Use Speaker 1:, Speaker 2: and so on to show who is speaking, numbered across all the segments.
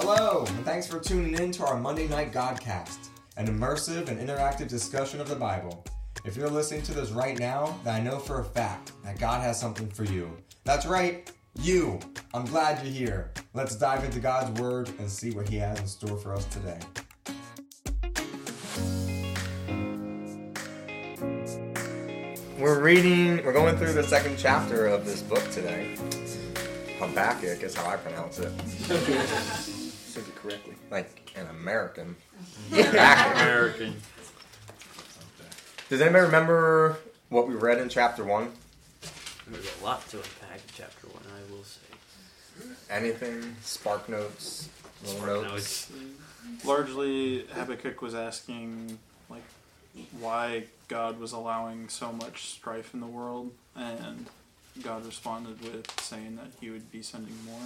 Speaker 1: Hello, and thanks for tuning in to our Monday Night Godcast, an immersive and interactive discussion of the Bible. If you're listening to this right now, then I know for a fact that God has something for you. That's right, you. I'm glad you're here. Let's dive into God's Word and see what He has in store for us today. We're reading, we're going through the second chapter of this book today. Habakkuk is how I pronounce it. correctly. Like an American. actor. American. Does anybody remember what we read in chapter one?
Speaker 2: There's a lot to unpack in chapter one, I will say.
Speaker 1: Anything? Spark notes? Spark notes?
Speaker 3: Largely, Habakkuk was asking, like, why God was allowing so much strife in the world, and God responded with saying that He would be sending more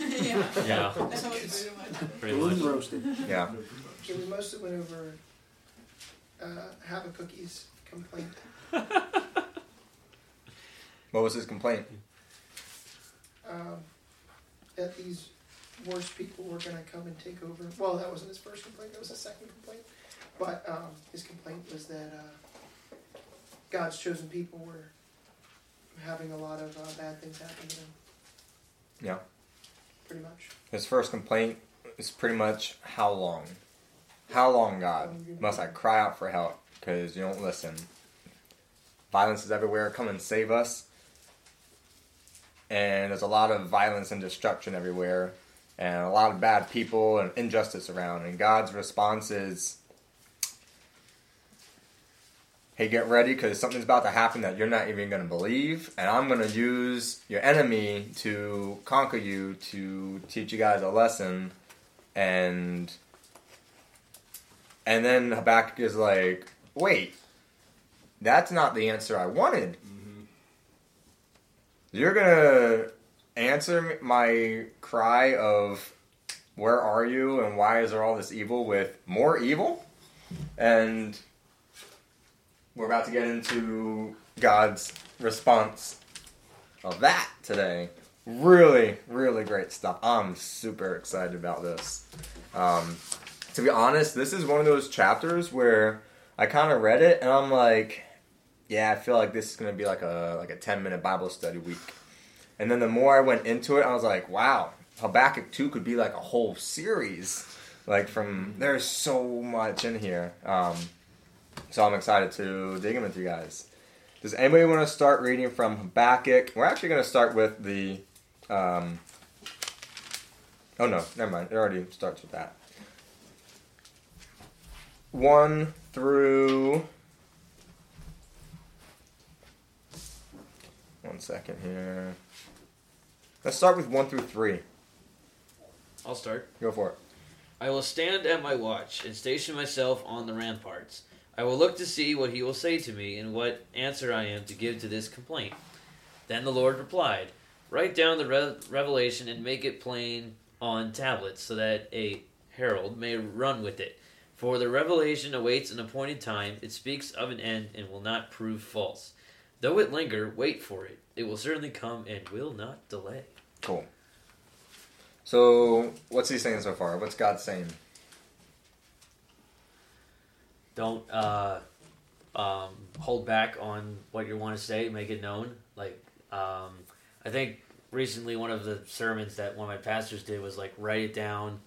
Speaker 4: yeah. Yeah. pretty much. Pretty much. roasted.
Speaker 1: Yeah. Okay,
Speaker 5: we mostly went over uh, cookies complaint.
Speaker 1: What was his complaint?
Speaker 5: Um, that these worst people were going to come and take over. Well, that wasn't his first complaint, that was his second complaint. But um, his complaint was that uh, God's chosen people were having a lot of uh, bad things happen to them.
Speaker 1: Yeah
Speaker 5: pretty much.
Speaker 1: His first complaint is pretty much how long? How long, God? Must I cry out for help? Because you don't listen. Violence is everywhere. Come and save us. And there's a lot of violence and destruction everywhere, and a lot of bad people and injustice around. And God's response is, hey, get ready because something's about to happen that you're not even going to believe, and I'm going to use your enemy to conquer you to teach you guys a lesson, and and then Habakkuk is like, wait, that's not the answer I wanted. Mm-hmm. You're gonna answer my cry of where are you and why is there all this evil with more evil, and we're about to get into God's response of that today. Really, really great stuff. I'm super excited about this. Um, to be honest, this is one of those chapters where I kind of read it and I'm like, yeah, I feel like this is gonna be like a like a 10 minute Bible study week. And then the more I went into it, I was like, wow, Habakkuk 2 could be like a whole series. Like from there's so much in here. Um, so I'm excited to dig in with you guys. Does anybody want to start reading from Habakkuk? We're actually going to start with the. Um, oh no, never mind. It already starts with that. One through. One second here. Let's start with one through three.
Speaker 2: I'll start.
Speaker 1: Go for it.
Speaker 2: I will stand at my watch and station myself on the ramparts. I will look to see what he will say to me and what answer I am to give to this complaint. Then the Lord replied, Write down the re- revelation and make it plain on tablets, so that a herald may run with it. For the revelation awaits an appointed time, it speaks of an end and will not prove false. Though it linger, wait for it. It will certainly come and will not delay.
Speaker 1: Cool. So, what's he saying so far? What's God saying?
Speaker 2: don't uh, um, hold back on what you want to say. Make it known. Like um, I think recently one of the sermons that one of my pastors did was like write it down.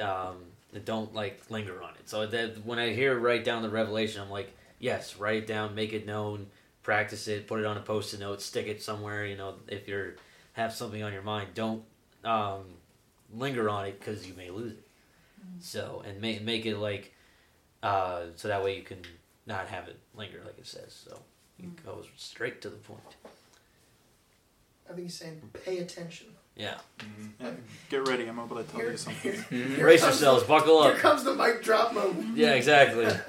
Speaker 2: Um, and don't like linger on it. So that when I hear write down the revelation, I'm like, yes, write it down, make it known, practice it, put it on a post-it note, stick it somewhere. You know, if you're have something on your mind, don't um, linger on it because you may lose it. Mm-hmm. So and make make it like uh, so that way you can not have it linger, like it says. So it mm-hmm. goes straight to the point.
Speaker 5: I think he's saying pay attention.
Speaker 2: Yeah. Mm-hmm.
Speaker 3: get ready. I'm about to tell here, you something. Mm-hmm.
Speaker 2: Brace yourselves. Buckle up.
Speaker 5: Here comes the mic drop moment.
Speaker 2: Yeah, exactly. and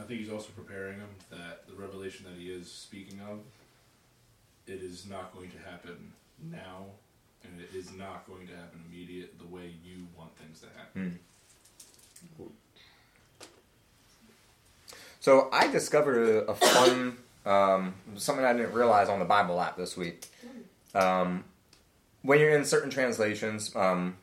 Speaker 6: I think he's also preparing him that the revelation that he is speaking of, it is not going to happen now, and it is not going to happen immediate the way you want things to happen. Mm. Cool.
Speaker 1: So I discovered a, a fun um, something I didn't realize on the Bible app this week. Um, when you're in certain translations, um,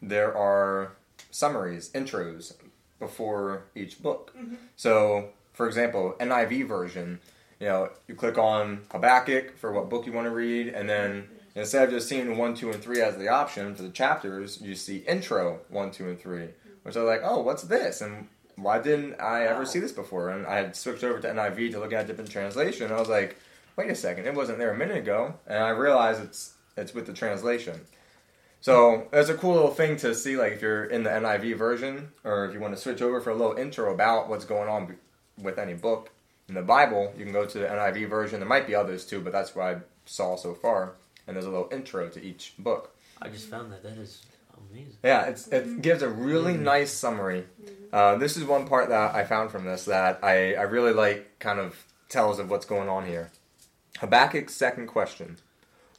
Speaker 1: there are summaries, intros before each book. Mm-hmm. So, for example, NIV version, you know, you click on Habakkuk for what book you want to read, and then instead of just seeing one, two, and three as the option for the chapters, you see intro one, two, and three, which are like, oh, what's this? And why didn't I ever see this before? And I had switched over to NIV to look at it in translation. And I was like, wait a second, it wasn't there a minute ago, and I realized it's it's with the translation. So it's a cool little thing to see, like if you're in the NIV version, or if you want to switch over for a little intro about what's going on with any book in the Bible, you can go to the NIV version. There might be others too, but that's what I saw so far. And there's a little intro to each book.
Speaker 2: I just found that that is amazing.
Speaker 1: Yeah, it's, it gives a really mm-hmm. nice summary mm-hmm. Uh, this is one part that I found from this that I, I really like kind of tells of what's going on here. Habakkuk's second question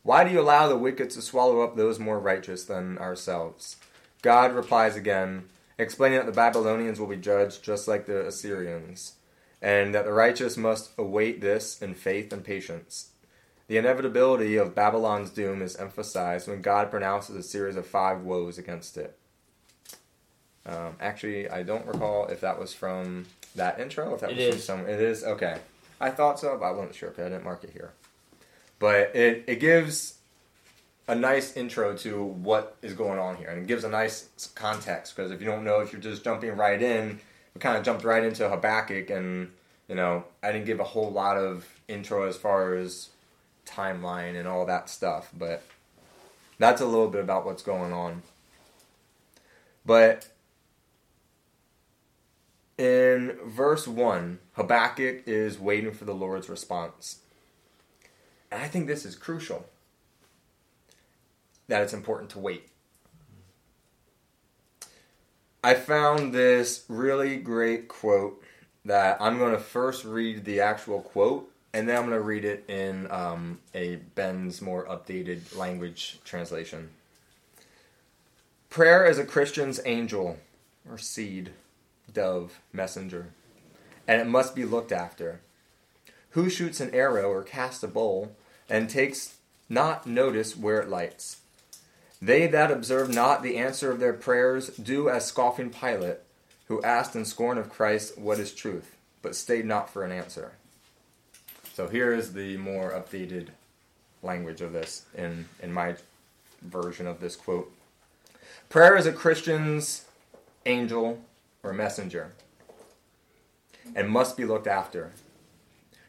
Speaker 1: Why do you allow the wicked to swallow up those more righteous than ourselves? God replies again, explaining that the Babylonians will be judged just like the Assyrians, and that the righteous must await this in faith and patience. The inevitability of Babylon's doom is emphasized when God pronounces a series of five woes against it. Um, actually, I don't recall if that was from that intro. If that it was is. from some, it is okay. I thought so, but I wasn't sure because I didn't mark it here. But it it gives a nice intro to what is going on here, and it gives a nice context because if you don't know, if you're just jumping right in, we kind of jumped right into Habakkuk, and you know, I didn't give a whole lot of intro as far as timeline and all that stuff, but that's a little bit about what's going on. But in verse 1, Habakkuk is waiting for the Lord's response. And I think this is crucial that it's important to wait. I found this really great quote that I'm going to first read the actual quote and then I'm going to read it in um, a Ben's more updated language translation. Prayer is a Christian's angel or seed dove, messenger, and it must be looked after. Who shoots an arrow or casts a bowl, and takes not notice where it lights? They that observe not the answer of their prayers do as scoffing Pilate, who asked in scorn of Christ, What is truth? but stayed not for an answer. So here is the more updated language of this in, in my version of this quote. Prayer is a Christian's angel or messenger and must be looked after.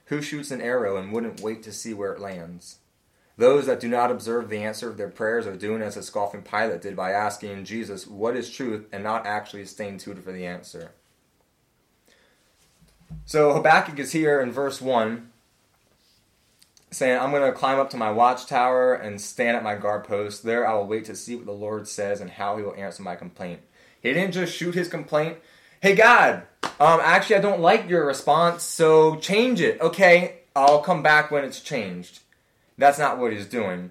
Speaker 1: Who shoots an arrow and wouldn't wait to see where it lands? Those that do not observe the answer of their prayers are doing as the scoffing Pilate did by asking Jesus what is truth and not actually staying tuned for the answer. So Habakkuk is here in verse 1 saying, I'm going to climb up to my watchtower and stand at my guard post. There I will wait to see what the Lord says and how he will answer my complaint. He didn't just shoot his complaint. Hey, God, um, actually, I don't like your response, so change it. Okay, I'll come back when it's changed. That's not what he's doing.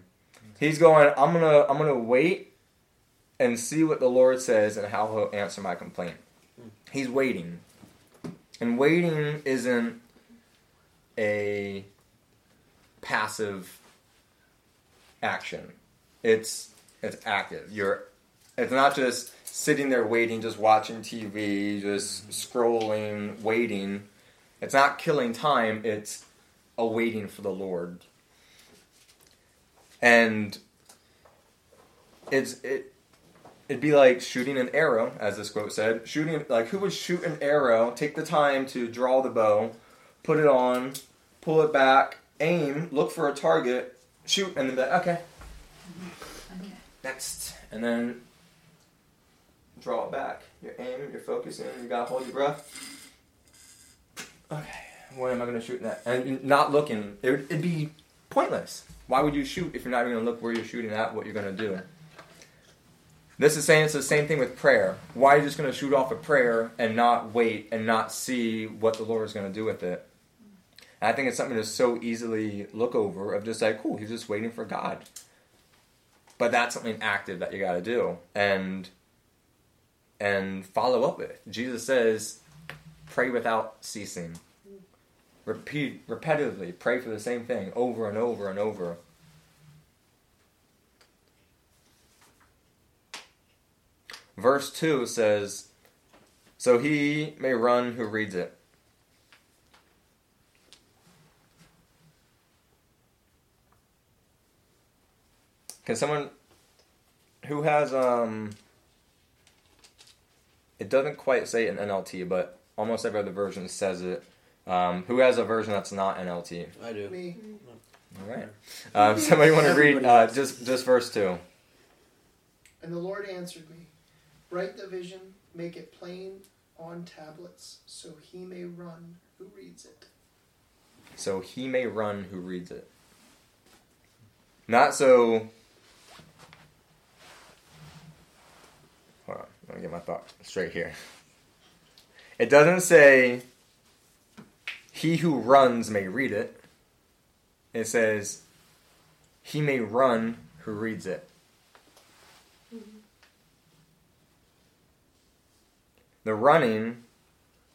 Speaker 1: He's going, I'm gonna, I'm gonna wait and see what the Lord says and how He'll answer my complaint. He's waiting, and waiting isn't a passive action. It's it's active. You're it's not just sitting there waiting, just watching TV, just scrolling, waiting. It's not killing time, it's a waiting for the Lord. And it's it it'd be like shooting an arrow, as this quote said. Shooting like who would shoot an arrow, take the time to draw the bow, put it on, pull it back, aim, look for a target, shoot, and then be like, okay. okay. Next. And then draw it back. You're aiming, you're focusing, you gotta hold your breath. Okay, what am I gonna shoot at? And not looking, it would, it'd be pointless. Why would you shoot if you're not even gonna look where you're shooting at, what you're gonna do? This is saying it's the same thing with prayer. Why are you just gonna shoot off a prayer and not wait and not see what the Lord is gonna do with it? And I think it's something to so easily look over of just like, cool, he's just waiting for God. But that's something active that you gotta do. And and follow up with. Jesus says, pray without ceasing. Repeat repetitively, pray for the same thing over and over and over. Verse 2 says, So he may run who reads it. Can someone who has um it doesn't quite say it in NLT, but almost every other version says it. Um, who has a version that's not NLT?
Speaker 2: I do. Me.
Speaker 1: All right. Um, somebody want to read uh, just just verse two.
Speaker 5: And the Lord answered me, Write the vision, make it plain on tablets, so he may run who reads it.
Speaker 1: So he may run who reads it. Not so Let me get my thought straight here. It doesn't say he who runs may read it. It says he may run who reads it. Mm-hmm. The running,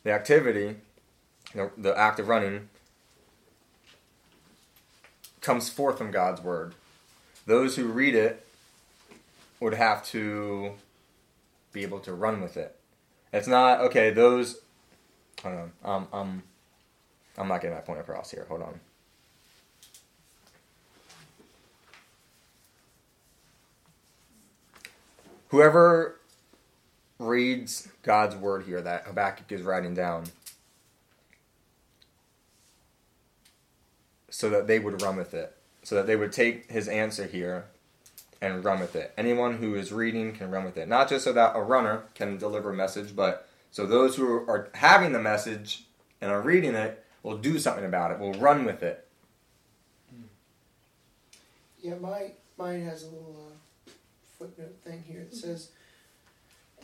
Speaker 1: the activity, the, the act of running comes forth from God's word. Those who read it would have to be able to run with it. It's not okay. Those, hold on. Um, um, I'm not getting my point across here. Hold on. Whoever reads God's word here that Habakkuk is writing down, so that they would run with it, so that they would take his answer here and run with it. Anyone who is reading can run with it. Not just so that a runner can deliver a message, but so those who are having the message and are reading it will do something about it, will run with it. Hmm.
Speaker 5: Yeah, my mine has a little uh, footnote thing here. It says,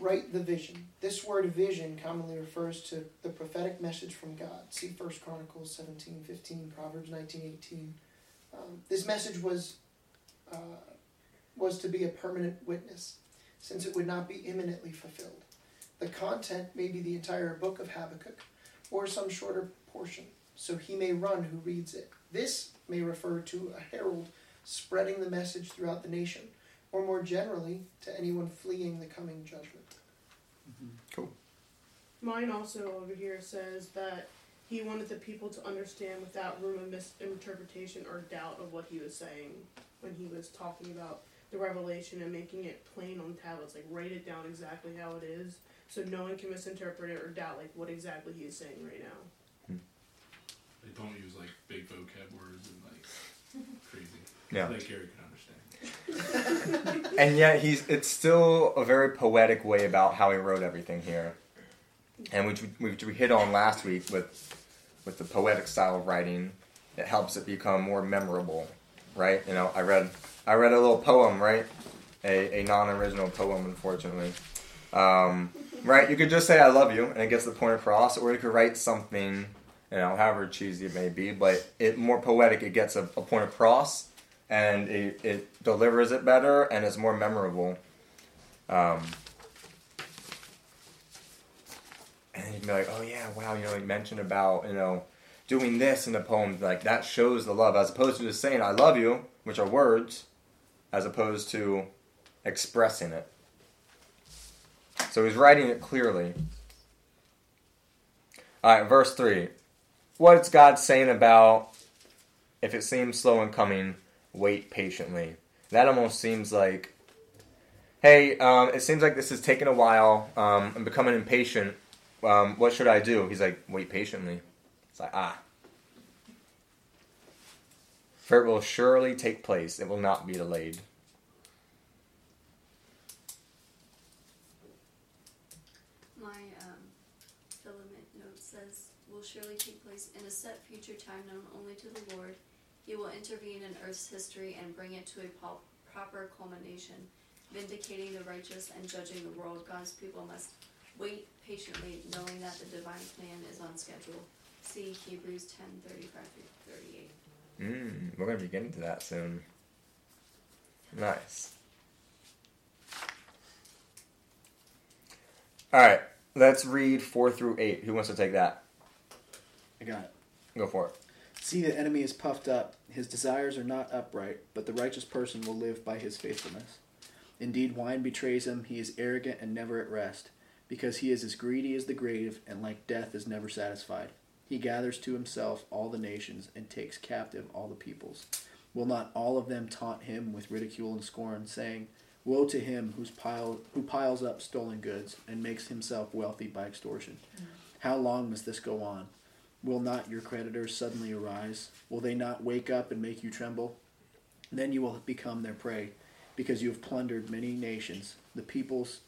Speaker 5: "Write the vision." This word "vision" commonly refers to the prophetic message from God. See First Chronicles seventeen fifteen, Proverbs nineteen eighteen. Um, this message was uh, was to be a permanent witness, since it would not be imminently fulfilled. The content may be the entire book of Habakkuk, or some shorter portion, so he may run who reads it. This may refer to a herald spreading the message throughout the nation, or more generally, to anyone fleeing the coming judgment.
Speaker 1: Mm-hmm. Cool.
Speaker 7: Mine also over here says that he wanted the people to understand without room of misinterpretation or doubt of what he was saying when he was talking about the revelation and making it plain on tablets, like write it down exactly how it is, so no one can misinterpret it or doubt like what exactly he is saying right now. Hmm.
Speaker 6: They don't use like big vocab words and like crazy. Yeah. Like Gary can understand. and
Speaker 1: yet he's it's still a very poetic way about how he wrote everything here and which we, which we hit on last week with with the poetic style of writing it helps it become more memorable right you know i read I read a little poem, right? A, a non original poem, unfortunately. Um, right? You could just say I love you, and it gets the point across, or you could write something, you know, however cheesy it may be, but it more poetic. It gets a, a point across, and it, it, delivers it better, and it's more memorable. Um, and you'd be like, oh yeah, wow, you know, he mentioned about you know doing this in the poem, like that shows the love, as opposed to just saying I love you, which are words as opposed to expressing it. So he's writing it clearly. All right, verse 3. What's God saying about if it seems slow in coming, wait patiently? That almost seems like, hey, um, it seems like this is taking a while. Um, I'm becoming impatient. Um, what should I do? He's like, wait patiently. It's like, ah, for it will surely take place, it will not be delayed.
Speaker 8: My um, filament note says, will surely take place in a set future time known only to the Lord. He will intervene in earth's history and bring it to a proper culmination, vindicating the righteous and judging the world. God's people must wait patiently, knowing that the divine plan is on schedule. See Hebrews 10 35 38.
Speaker 1: Mm, we're going to be getting to that soon. Nice. All right, let's read four through eight. Who wants to take that?
Speaker 5: I got it.
Speaker 1: Go for it.
Speaker 5: See, the enemy is puffed up. His desires are not upright, but the righteous person will live by his faithfulness. Indeed, wine betrays him. He is arrogant and never at rest, because he is as greedy as the grave, and like death is never satisfied. He gathers to himself all the nations and takes captive all the peoples. Will not all of them taunt him with ridicule and scorn, saying, Woe to him who's who piles up stolen goods and makes himself wealthy by extortion. Mm. How long must this go on? Will not your creditors suddenly arise? Will they not wake up and make you tremble? Then you will become their prey, because you have plundered many nations. The peoples,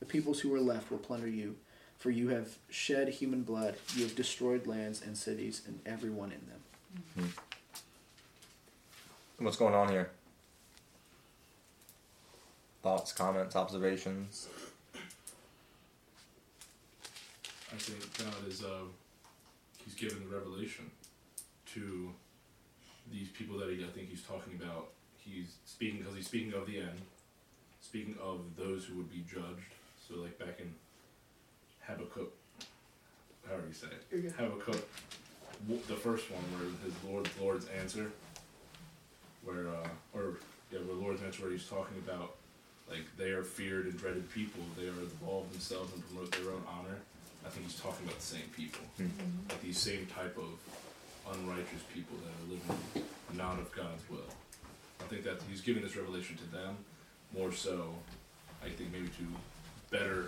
Speaker 5: the peoples who are left will plunder you. For you have shed human blood, you have destroyed lands and cities and everyone in them.
Speaker 1: Mm-hmm. What's going on here? Thoughts, comments, observations?
Speaker 6: I think God is, uh, he's given the revelation to these people that he, I think he's talking about. He's speaking, because he's speaking of the end, speaking of those who would be judged. So, like back in Habakkuk, however you say it, Habakkuk, the first one where his Lord, Lord's answer, where uh, or yeah, where Lord's answer where he's talking about like they are feared and dreaded people. They are involved themselves and promote their own honor. I think he's talking about the same people, hmm. mm-hmm. like these same type of unrighteous people that are living not of God's will. I think that he's giving this revelation to them more so. I think maybe to better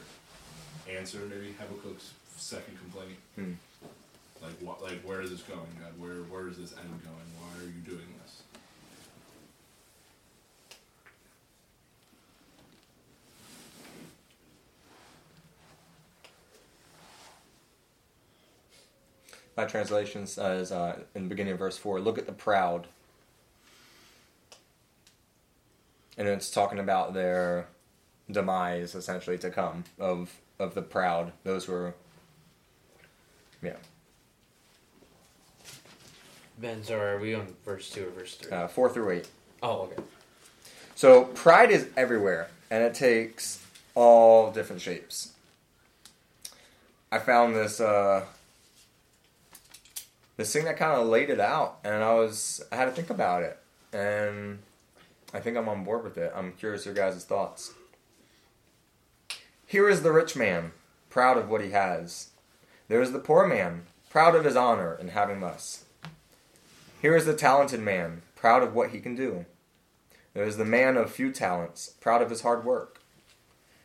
Speaker 6: answer maybe Habakkuk's second complaint. Hmm. Like what? Like where is this going, God? Where where is this end going? Why are you doing this?
Speaker 1: My translation says uh, in the beginning of verse four, "Look at the proud," and it's talking about their demise essentially to come of of the proud, those were, yeah.
Speaker 2: Ben, so are we on verse 2 or verse 3? Uh, 4 through 8.
Speaker 1: Oh, okay. So pride is everywhere, and it takes all different shapes. I found this uh, this thing that kind of laid it out, and I was I had to think about it, and I think I'm on board with it. I'm curious your guys' thoughts. Here is the rich man, proud of what he has. There is the poor man, proud of his honor in having less. Here is the talented man, proud of what he can do. There is the man of few talents, proud of his hard work.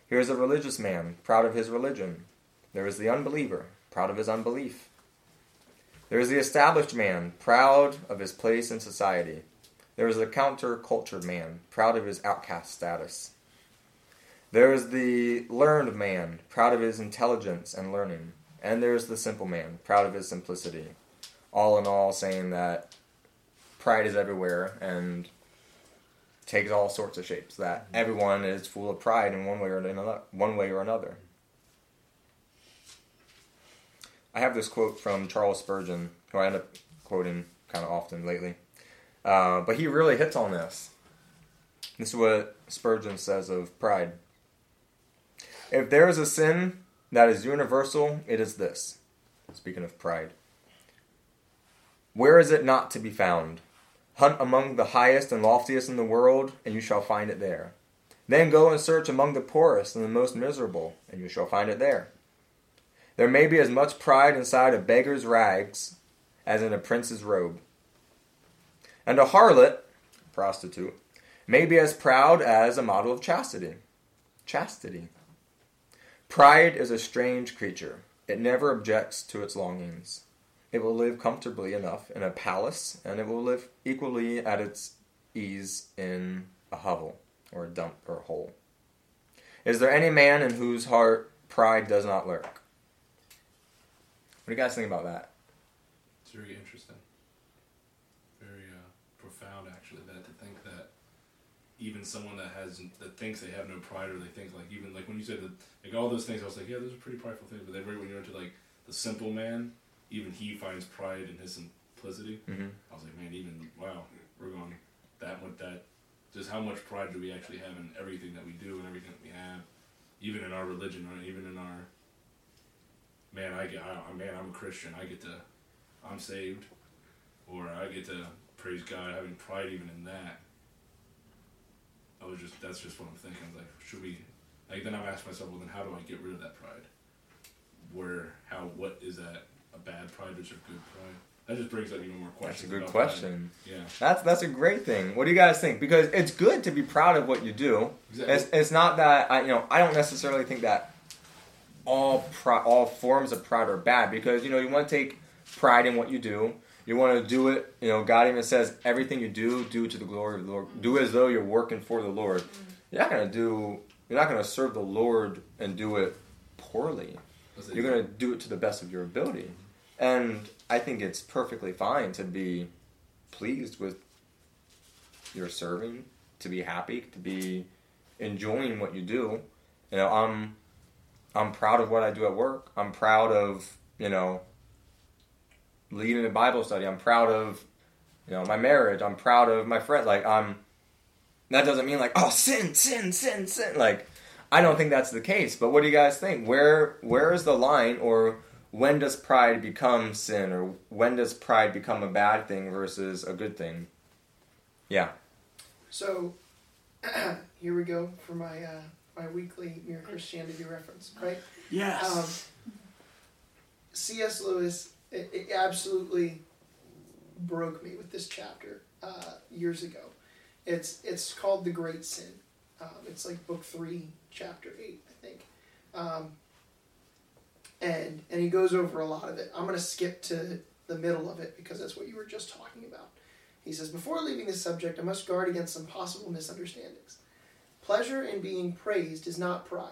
Speaker 1: Here is a religious man, proud of his religion. There is the unbeliever, proud of his unbelief. There is the established man, proud of his place in society. There is the counter cultured man, proud of his outcast status. There is the learned man, proud of his intelligence and learning. And there is the simple man, proud of his simplicity. All in all, saying that pride is everywhere and takes all sorts of shapes. That mm-hmm. everyone is full of pride in one way or another. One way or another. I have this quote from Charles Spurgeon, who I end up quoting kind of often lately. Uh, but he really hits on this. This is what Spurgeon says of pride. If there is a sin that is universal, it is this. Speaking of pride. Where is it not to be found? Hunt among the highest and loftiest in the world, and you shall find it there. Then go and search among the poorest and the most miserable, and you shall find it there. There may be as much pride inside a beggar's rags as in a prince's robe. And a harlot, prostitute, may be as proud as a model of chastity. Chastity. Pride is a strange creature. It never objects to its longings. It will live comfortably enough in a palace, and it will live equally at its ease in a hovel, or a dump, or a hole. Is there any man in whose heart pride does not lurk? What do you guys think about that?
Speaker 6: It's very interesting. even someone that has that thinks they have no pride or they think like even like when you said that like all those things I was like yeah those are pretty prideful things but then right when you're into like the simple man even he finds pride in his simplicity mm-hmm. I was like man even wow we're going that with that just how much pride do we actually have in everything that we do and everything that we have even in our religion right even in our man I get I, man I'm a Christian I get to I'm saved or I get to praise God having pride even in that I was just that's just what I'm thinking. I was like, should we? Like then I've asked myself, well, then how do I get rid of that pride? Where how what is that a bad pride versus a good pride? That just brings up even more questions.
Speaker 1: That's a good question.
Speaker 6: Pride. Yeah,
Speaker 1: that's that's a great thing. What do you guys think? Because it's good to be proud of what you do. Exactly. It's, it's not that I you know I don't necessarily think that all pro- all forms of pride are bad because you know you want to take pride in what you do you want to do it. You know, God even says, everything you do, do to the glory of the Lord. Do as though you're working for the Lord. Mm-hmm. You're not gonna do. You're not gonna serve the Lord and do it poorly. You're gonna do it to the best of your ability. And I think it's perfectly fine to be pleased with your serving, to be happy, to be enjoying what you do. You know, I'm I'm proud of what I do at work. I'm proud of you know leading a Bible study. I'm proud of, you know, my marriage. I'm proud of my friend. Like I'm. Um, that doesn't mean like oh sin sin sin sin. Like I don't think that's the case. But what do you guys think? Where where is the line or when does pride become sin or when does pride become a bad thing versus a good thing? Yeah.
Speaker 5: So here we go for my uh, my weekly mere Christianity reference, right?
Speaker 2: Yes. Um,
Speaker 5: C.S. Lewis it, it absolutely broke me with this chapter uh, years ago. It's it's called the Great Sin. Um, it's like book three, chapter eight, I think. Um, and and he goes over a lot of it. I'm gonna skip to the middle of it because that's what you were just talking about. He says, Before leaving this subject, I must guard against some possible misunderstandings. Pleasure in being praised is not pride.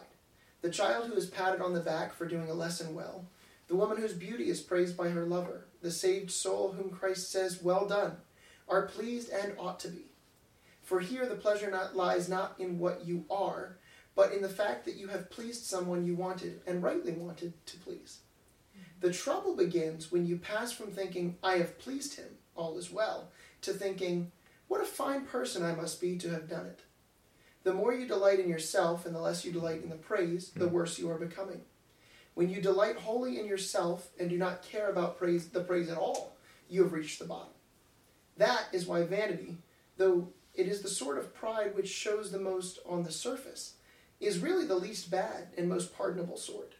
Speaker 5: The child who is patted on the back for doing a lesson well the woman whose beauty is praised by her lover, the saved soul whom Christ says, Well done, are pleased and ought to be. For here the pleasure not lies not in what you are, but in the fact that you have pleased someone you wanted and rightly wanted to please. The trouble begins when you pass from thinking, I have pleased him, all is well, to thinking, what a fine person I must be to have done it. The more you delight in yourself and the less you delight in the praise, the hmm. worse you are becoming. When you delight wholly in yourself and do not care about praise, the praise at all, you have reached the bottom. That is why vanity, though it is the sort of pride which shows the most on the surface, is really the least bad and most pardonable sort.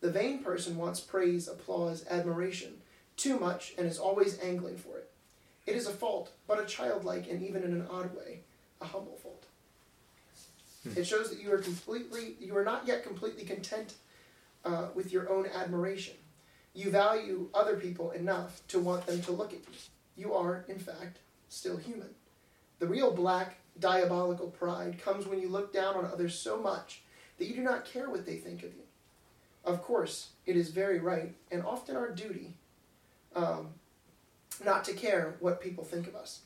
Speaker 5: The vain person wants praise, applause, admiration, too much, and is always angling for it. It is a fault, but a childlike and even in an odd way, a humble fault. Hmm. It shows that you are completely, you are not yet completely content uh, with your own admiration. You value other people enough to want them to look at you. You are, in fact, still human. The real black, diabolical pride comes when you look down on others so much that you do not care what they think of you. Of course, it is very right and often our duty um, not to care what people think of us.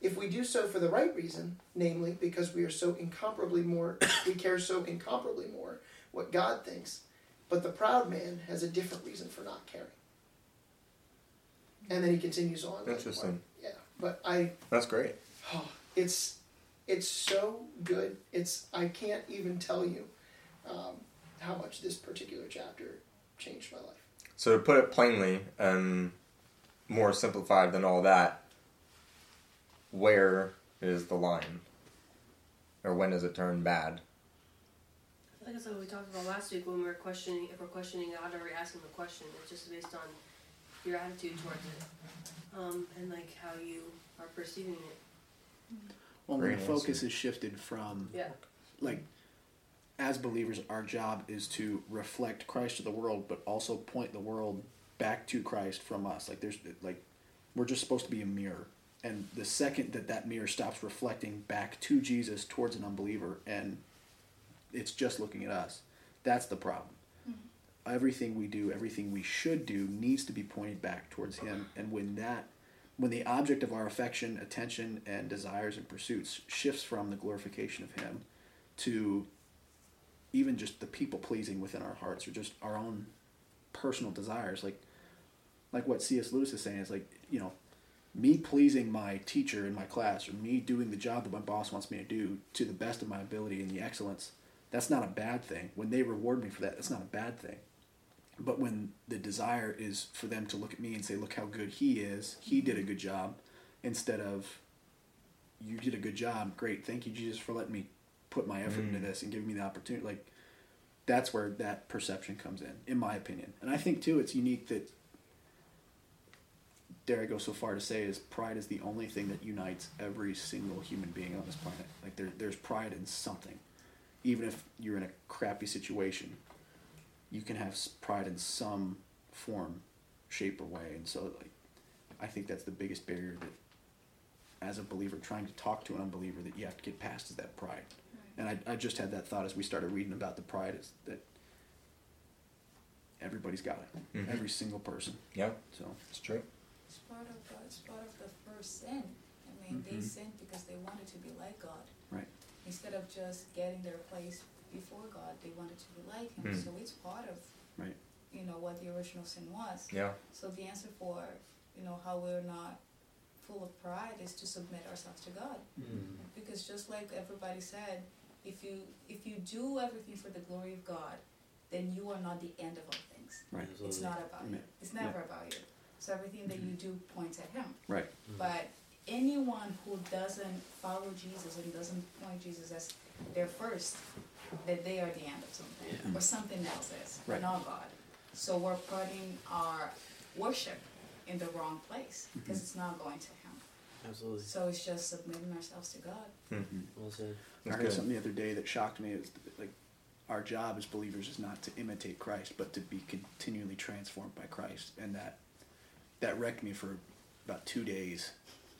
Speaker 5: If we do so for the right reason, namely because we are so incomparably more, we care so incomparably more what God thinks but the proud man has a different reason for not caring. And then he continues on.
Speaker 1: Interesting.
Speaker 5: Yeah, but I. That's
Speaker 1: great.
Speaker 5: Oh, it's it's so good. It's I can't even tell you um, how much this particular chapter changed my life.
Speaker 1: So to put it plainly, and more simplified than all that, where is the line, or when does it turn bad?
Speaker 9: I said, we talked about last week when we were questioning, if we're questioning God or we're asking the question, it's just based on your attitude towards it, um, and like how you are perceiving it. Well, Great
Speaker 5: the
Speaker 9: answer. focus is shifted from yeah. like
Speaker 5: as believers, our job is to reflect Christ to the world, but also point the world back to Christ from us. Like there's like we're just supposed to be a mirror, and the second that that mirror stops reflecting back to Jesus towards an unbeliever and it's just looking at us. That's the problem. Mm-hmm. Everything we do, everything we should do, needs to be pointed back towards Him. And when that, when the object of our affection, attention, and desires and pursuits shifts from the glorification of Him to even just the people pleasing within our hearts or just our own personal desires, like like what C.S. Lewis is saying, is like you know me pleasing my teacher in my class or me doing the job that my boss wants me to do to the best of my ability and the excellence that's not a bad thing. When they reward me for that, that's not a bad thing. But when the desire is for them to look at me and say, look how good he is, he did a good job, instead of, you did a good job, great, thank you, Jesus, for letting me put my effort mm. into this and giving me the opportunity. Like, that's where that perception comes in, in my opinion. And I think, too, it's unique that, dare I go so far to say, is pride is the only thing that unites every single human being on this planet. Like, there, there's pride in something even if you're in a crappy situation, you can have pride in some form, shape, or way. And so, like, I think that's the biggest barrier that, as a believer, trying to talk to an unbeliever, that you have to get past is that pride. And I, I just had that thought as we started reading about the pride is that everybody's got it, mm-hmm. every single person.
Speaker 1: Yeah. So
Speaker 10: it's true. It's part of uh, it's part of the first sin. I mean, mm-hmm. they sinned because they wanted to be like God.
Speaker 5: Right
Speaker 10: instead of just getting their place before God, they wanted to be like Him. Mm. So it's part of
Speaker 5: right.
Speaker 10: you know what the original sin was.
Speaker 1: Yeah.
Speaker 10: So the answer for you know how we're not full of pride is to submit ourselves to God, mm. because just like everybody said, if you if you do everything for the glory of God, then you are not the end of all things.
Speaker 1: Right.
Speaker 10: It's not about yeah. you. It's never yeah. about you. So everything that mm-hmm. you do points at Him.
Speaker 1: Right.
Speaker 10: Mm-hmm. But anyone who doesn't follow Jesus and doesn't point Jesus as their first, that they are the end of something yeah. or something else is, right. not God. So we're putting our worship in the wrong place because mm-hmm. it's not going to Him.
Speaker 2: Absolutely.
Speaker 10: So it's just submitting ourselves to God.
Speaker 2: Mm-hmm. Well said.
Speaker 5: That's I heard good. something the other day that shocked me. It was like our job as believers is not to imitate Christ, but to be continually transformed by Christ, and that that wrecked me for about two days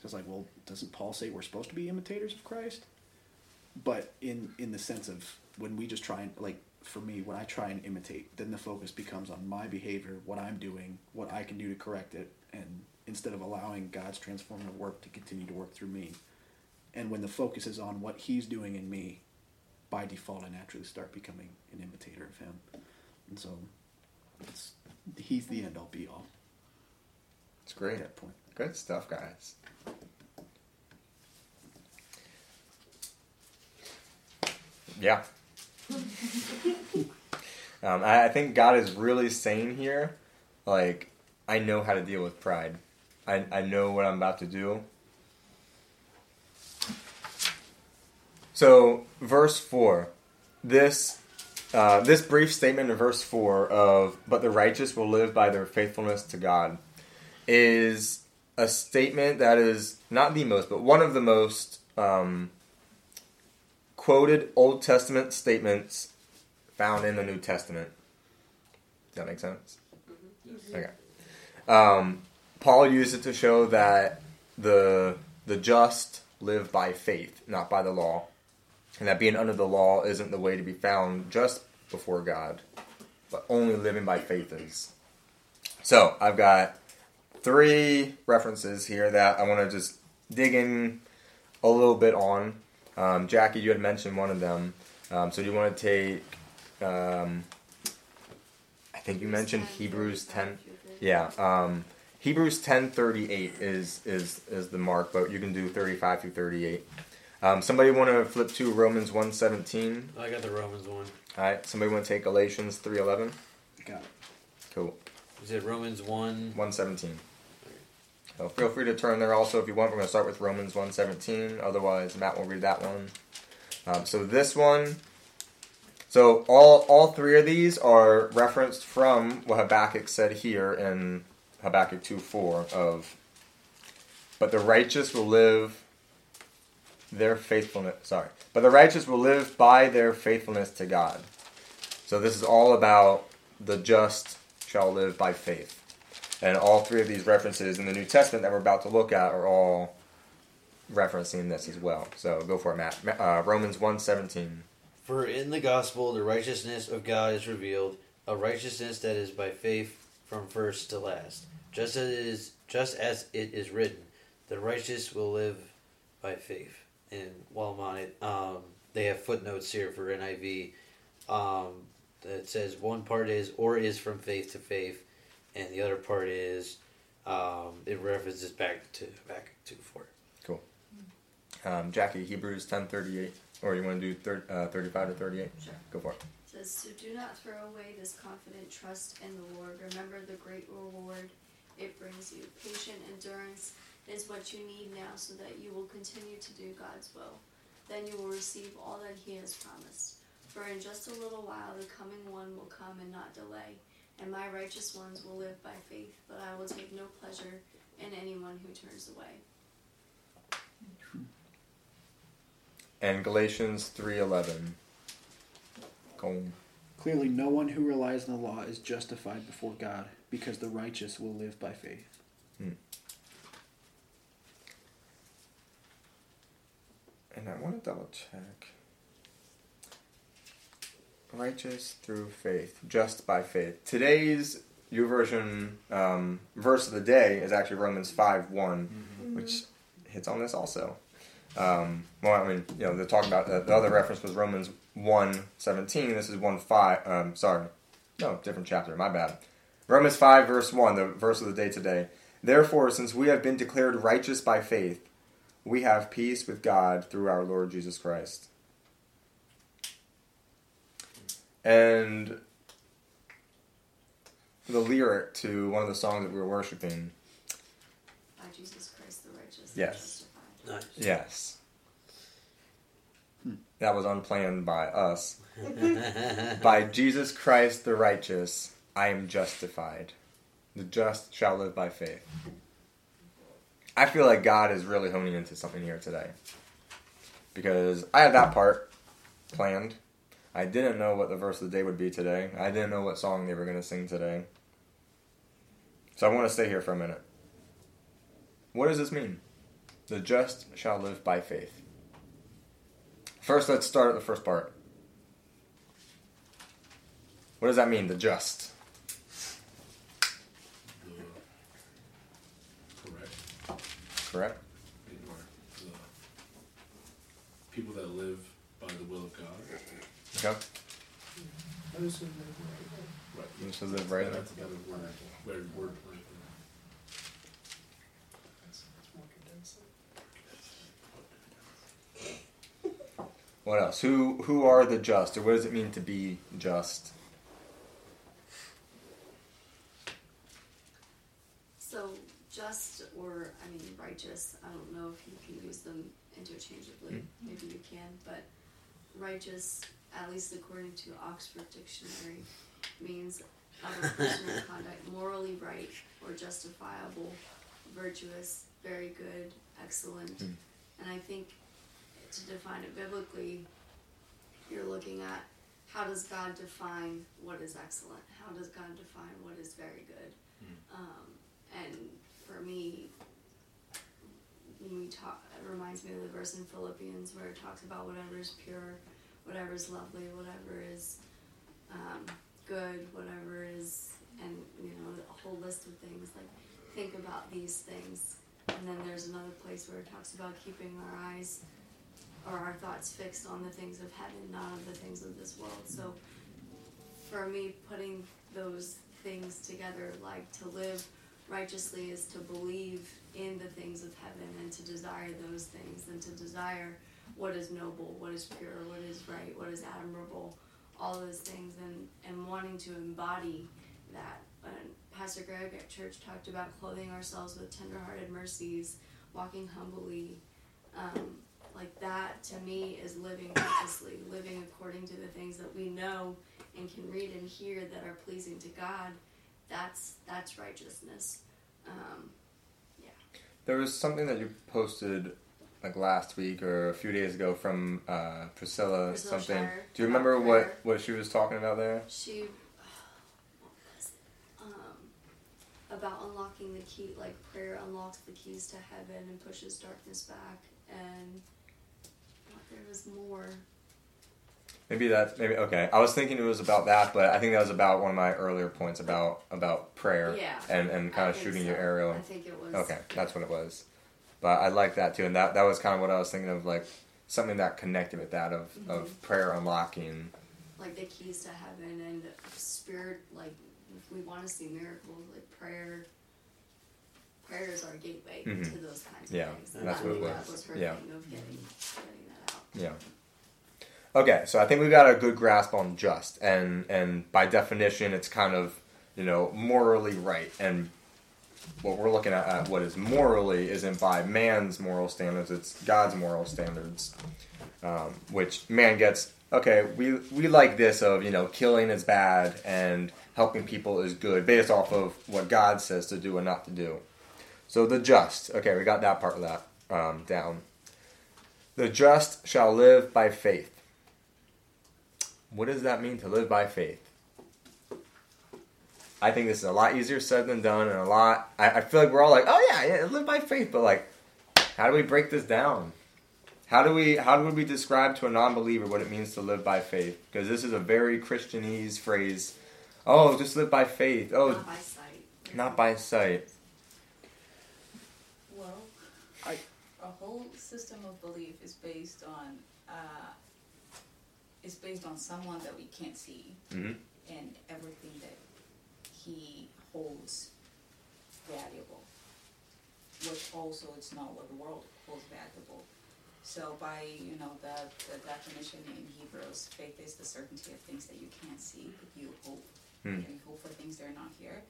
Speaker 5: it's like, well, doesn't Paul say we're supposed to be imitators of Christ? But in in the sense of when we just try and like for me, when I try and imitate, then the focus becomes on my behavior, what I'm doing, what I can do to correct it, and instead of allowing God's transformative work to continue to work through me. And when the focus is on what He's doing in me, by default, I naturally start becoming an imitator of Him. And so, He's the end all be all.
Speaker 1: It's great. At that point. Good stuff, guys. Yeah. um, I, I think God is really saying here, like, I know how to deal with pride. I, I know what I'm about to do. So, verse 4. This uh, this brief statement in verse 4 of, but the righteous will live by their faithfulness to God, is a statement that is not the most, but one of the most um, quoted Old Testament statements found in the New Testament. Does that make sense? Mm-hmm. Okay. Um, Paul used it to show that the the just live by faith, not by the law, and that being under the law isn't the way to be found just before God, but only living by faith is. So I've got three references here that I want to just dig in a little bit on. Um, Jackie, you had mentioned one of them. Um, so do you want to take? Um, I think you mentioned Hebrews ten. Yeah, um, Hebrews ten thirty eight is is is the mark, but you can do thirty five through thirty eight. Um, somebody want to flip to Romans one seventeen? I
Speaker 2: got the Romans one.
Speaker 1: All right. Somebody want to take Galatians
Speaker 5: three
Speaker 1: eleven?
Speaker 2: Got it. Cool. Is it Romans one?
Speaker 1: One seventeen. So feel free to turn there also if you want. We're going to start with Romans 1.17. Otherwise, Matt will read that one. Um, so this one, so all all three of these are referenced from what Habakkuk said here in Habakkuk 2.4 of, but the righteous will live their faithfulness. Sorry, but the righteous will live by their faithfulness to God. So this is all about the just shall live by faith. And all three of these references in the New Testament that we're about to look at are all referencing this as well. So go for it, Matt. Uh, Romans 1.17.
Speaker 2: For in the gospel the righteousness of God is revealed, a righteousness that is by faith from first to last, just as it is, just as it is written, the righteous will live by faith. And while I'm on it, um, they have footnotes here for NIV um, that says one part is or is from faith to faith, and the other part is um, it references back to back to four.
Speaker 1: Cool. Um, Jackie, Hebrews ten thirty eight, or you want to do thir- uh, thirty five to thirty eight?
Speaker 8: Sure. Go
Speaker 1: for it.
Speaker 8: it.
Speaker 1: Says
Speaker 8: so do not throw away this confident trust in the Lord. Remember the great reward it brings you. Patient endurance is what you need now, so that you will continue to do God's will. Then you will receive all that He has promised. For in just a little while the coming one will come and not delay and my righteous ones will live by faith, but I will take no pleasure in anyone who turns away.
Speaker 1: And Galatians 3:11.
Speaker 5: Clearly no one who relies on the law is justified before God, because the righteous will live by faith. Hmm.
Speaker 1: And I want to double check righteous through faith, just by faith. Today's your version um, verse of the day is actually Romans 5 one mm-hmm. which hits on this also. Um, well, I mean, you know, they're talking about the, uh, the other reference was Romans 1 17. This is 1 5. Um, sorry. No, different chapter. My bad. Romans 5, verse 1, the verse of the day today. Therefore, since we have been declared righteous by faith, we have peace with God through our Lord Jesus Christ. and the lyric to one of the songs that we were worshiping.
Speaker 10: By Jesus Christ the righteous. Yes. Nice.
Speaker 1: Yes. Hmm. That was unplanned by us. by Jesus Christ the righteous, I am justified. The just shall live by faith. I feel like God is really honing into something here today. Because I had that part planned. I didn't know what the verse of the day would be today. I didn't know what song they were going to sing today. So I want to stay here for a minute. What does this mean? The just shall live by faith. First, let's start at the first part. What does that mean, the just? Correct. Correct. right? That's word, word. What else? Who who are the just, or what does it mean to be just?
Speaker 9: So just or I mean righteous. I don't know if you can use them interchangeably. Mm-hmm. Maybe you can, but righteous, at least according to Oxford Dictionary, means of a person's conduct morally right or justifiable, virtuous, very good, excellent. Mm. And I think to define it biblically, you're looking at how does God define what is excellent? How does God define what is very good? Mm. Um, and for me, when we talk, it reminds me of the verse in Philippians where it talks about whatever is pure, whatever is lovely, whatever is um, good, whatever is, and you know, a whole list of things like think about these things. And then there's another place where it talks about keeping our eyes or our thoughts fixed on the things of heaven, not on the things of this world. So for me, putting those things together, like to live righteously is to believe in the things of heaven and to desire those things and to desire what is noble, what is pure, what is right, what is admirable, all those things and, and wanting to embody that. Pastor Greg at church talked about clothing ourselves with tenderhearted mercies, walking humbly, um, like that to me is living righteously, living according to the things that we know and can read and hear that are pleasing to God. That's that's righteousness. Um,
Speaker 1: yeah. There was something that you posted like last week or a few days ago from uh, Priscilla, Priscilla something. Shirer. Do you remember what what she was talking about there?
Speaker 9: She um, about unlocking the key, like prayer unlocks the keys to heaven and pushes darkness back. And there was more.
Speaker 1: Maybe that maybe okay. I was thinking it was about that, but I think that was about one of my earlier points about about prayer.
Speaker 9: Yeah.
Speaker 1: And and kind of shooting so. your arrow.
Speaker 9: I think it was.
Speaker 1: Okay, that's what it was. But I like that too, and that that was kind of what I was thinking of, like something that connected with that of mm-hmm. of prayer unlocking.
Speaker 9: Like the keys to heaven and spirit, like if we want to see miracles, like prayer. Prayer is our gateway mm-hmm. to those kinds yeah, of things. And that's that,
Speaker 1: what
Speaker 9: it was.
Speaker 1: That was her yeah. thing of getting, getting that out. Yeah. Okay, so I think we got a good grasp on just, and and by definition, it's kind of you know morally right and what we're looking at, at what is morally isn't by man's moral standards, it's God's moral standards, um, which man gets. Okay, we we like this of you know killing is bad and helping people is good based off of what God says to do and not to do. So the just. Okay, we got that part of that um, down. The just shall live by faith. What does that mean to live by faith? I think this is a lot easier said than done, and a lot. I, I feel like we're all like, oh yeah, yeah, live by faith, but like, how do we break this down? How do we? How would we describe to a non-believer what it means to live by faith? Because this is a very Christianese phrase. Oh, just live by faith. Oh, not by sight. Not by sight.
Speaker 10: Well, our whole system of belief is based on uh, is based on someone that we can't see, mm-hmm. and everything that he holds valuable, which also it's not what the world holds valuable. So by you know the, the definition in Hebrews, faith is the certainty of things that you can't see, but you hope and hmm. you hope for things that are not here.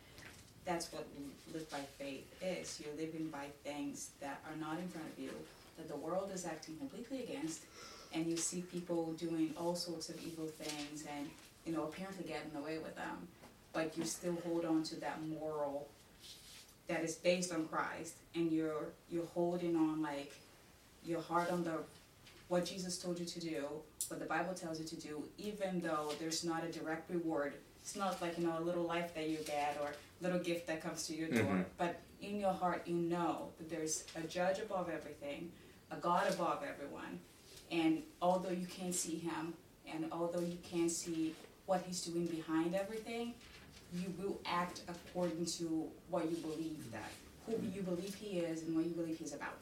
Speaker 10: That's what live by faith is. You're living by things that are not in front of you, that the world is acting completely against, and you see people doing all sorts of evil things and you know apparently getting away with them but you still hold on to that moral that is based on Christ and you're you're holding on like your heart on the what Jesus told you to do, what the Bible tells you to do, even though there's not a direct reward. It's not like, you know, a little life that you get or little gift that comes to your door. Mm-hmm. But in your heart you know that there's a judge above everything, a God above everyone. And although you can't see him and although you can't see what he's doing behind everything, you will act according to what you believe that who you believe he is and what you believe he's about.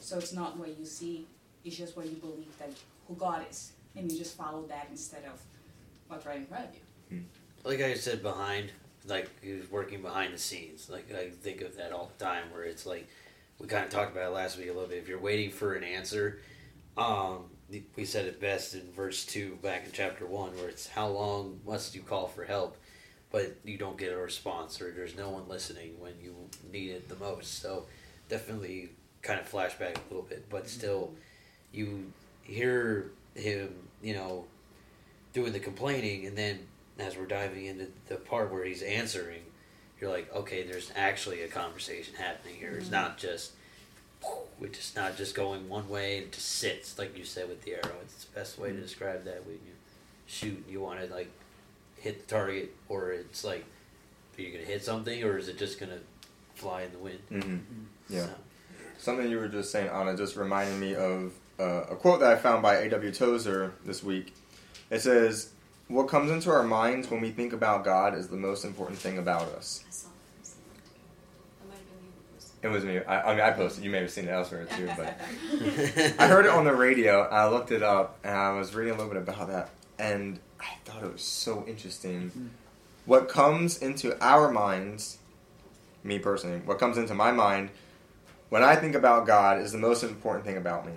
Speaker 10: So it's not what you see; it's just what you believe that who God is, and you just follow that instead of what's right in front of you. Hmm.
Speaker 2: Like I said, behind, like he's working behind the scenes. Like I think of that all the time, where it's like we kind of talked about it last week a little bit. If you're waiting for an answer, um, we said it best in verse two back in chapter one, where it's how long must you call for help? but you don't get a response or there's no one listening when you need it the most. So definitely kind of flashback a little bit, but mm-hmm. still you hear him, you know, doing the complaining and then as we're diving into the part where he's answering, you're like, okay, there's actually a conversation happening here. It's mm-hmm. not just which is not just going one way and just sits like you said with the arrow. It's the best way to mm-hmm. describe that when you shoot. You want to like hit the target, or it's like, are you going to hit something, or is it just going to fly in the wind?
Speaker 1: Mm-hmm. mm-hmm. Yeah. So. Something you were just saying, Anna, just reminded me of uh, a quote that I found by A.W. Tozer this week. It says, What comes into our minds when we think about God is the most important thing about us. It was me. I, I, mean, I posted. You may have seen it elsewhere too, but I heard it on the radio. I looked it up, and I was reading a little bit about that and I thought it was so interesting. Mm-hmm. What comes into our minds, me personally, what comes into my mind when I think about God is the most important thing about me.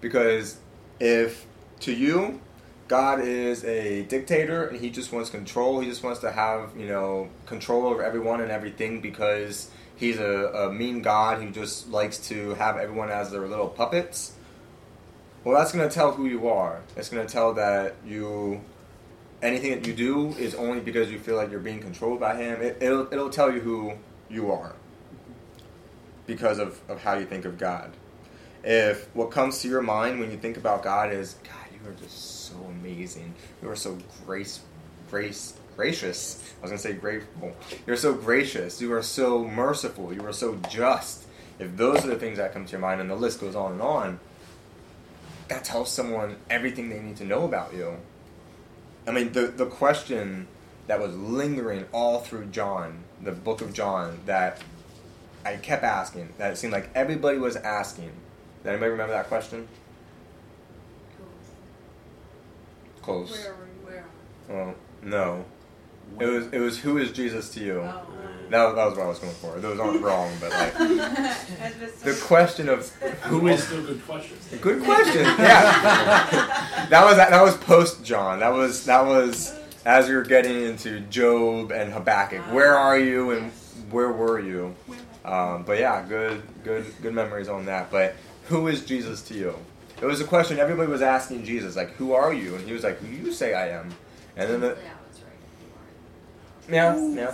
Speaker 1: Because if to you, God is a dictator and he just wants control. He just wants to have, you know, control over everyone and everything because he's a, a mean God who just likes to have everyone as their little puppets. Well, that's going to tell who you are. It's going to tell that you anything that you do is only because you feel like you're being controlled by him. It, will it'll tell you who you are because of, of how you think of God. If what comes to your mind when you think about God is, God, you are just so amazing. You are so grace, grace, gracious. I was going to say grateful. You're so gracious. You are so merciful. You are so just. If those are the things that come to your mind, and the list goes on and on, that tells someone everything they need to know about you. I mean, the, the question that was lingering all through John, the book of John, that I kept asking, that it seemed like everybody was asking. Does anybody remember that question? Close.
Speaker 11: Close.
Speaker 1: Where, where? Oh, no. It was it was who is Jesus to you? Oh. Mm. That, that was what I was going for. Those aren't wrong, but like the question of
Speaker 6: who is still good question.
Speaker 1: Good question. Yeah, that was that was post John. That was that was as we were getting into Job and Habakkuk. Ah. Where are you and where were you? Um, but yeah, good good good memories on that. But who is Jesus to you? It was a question everybody was asking Jesus, like, who are you? And he was like, you say I am. And then the, now, now,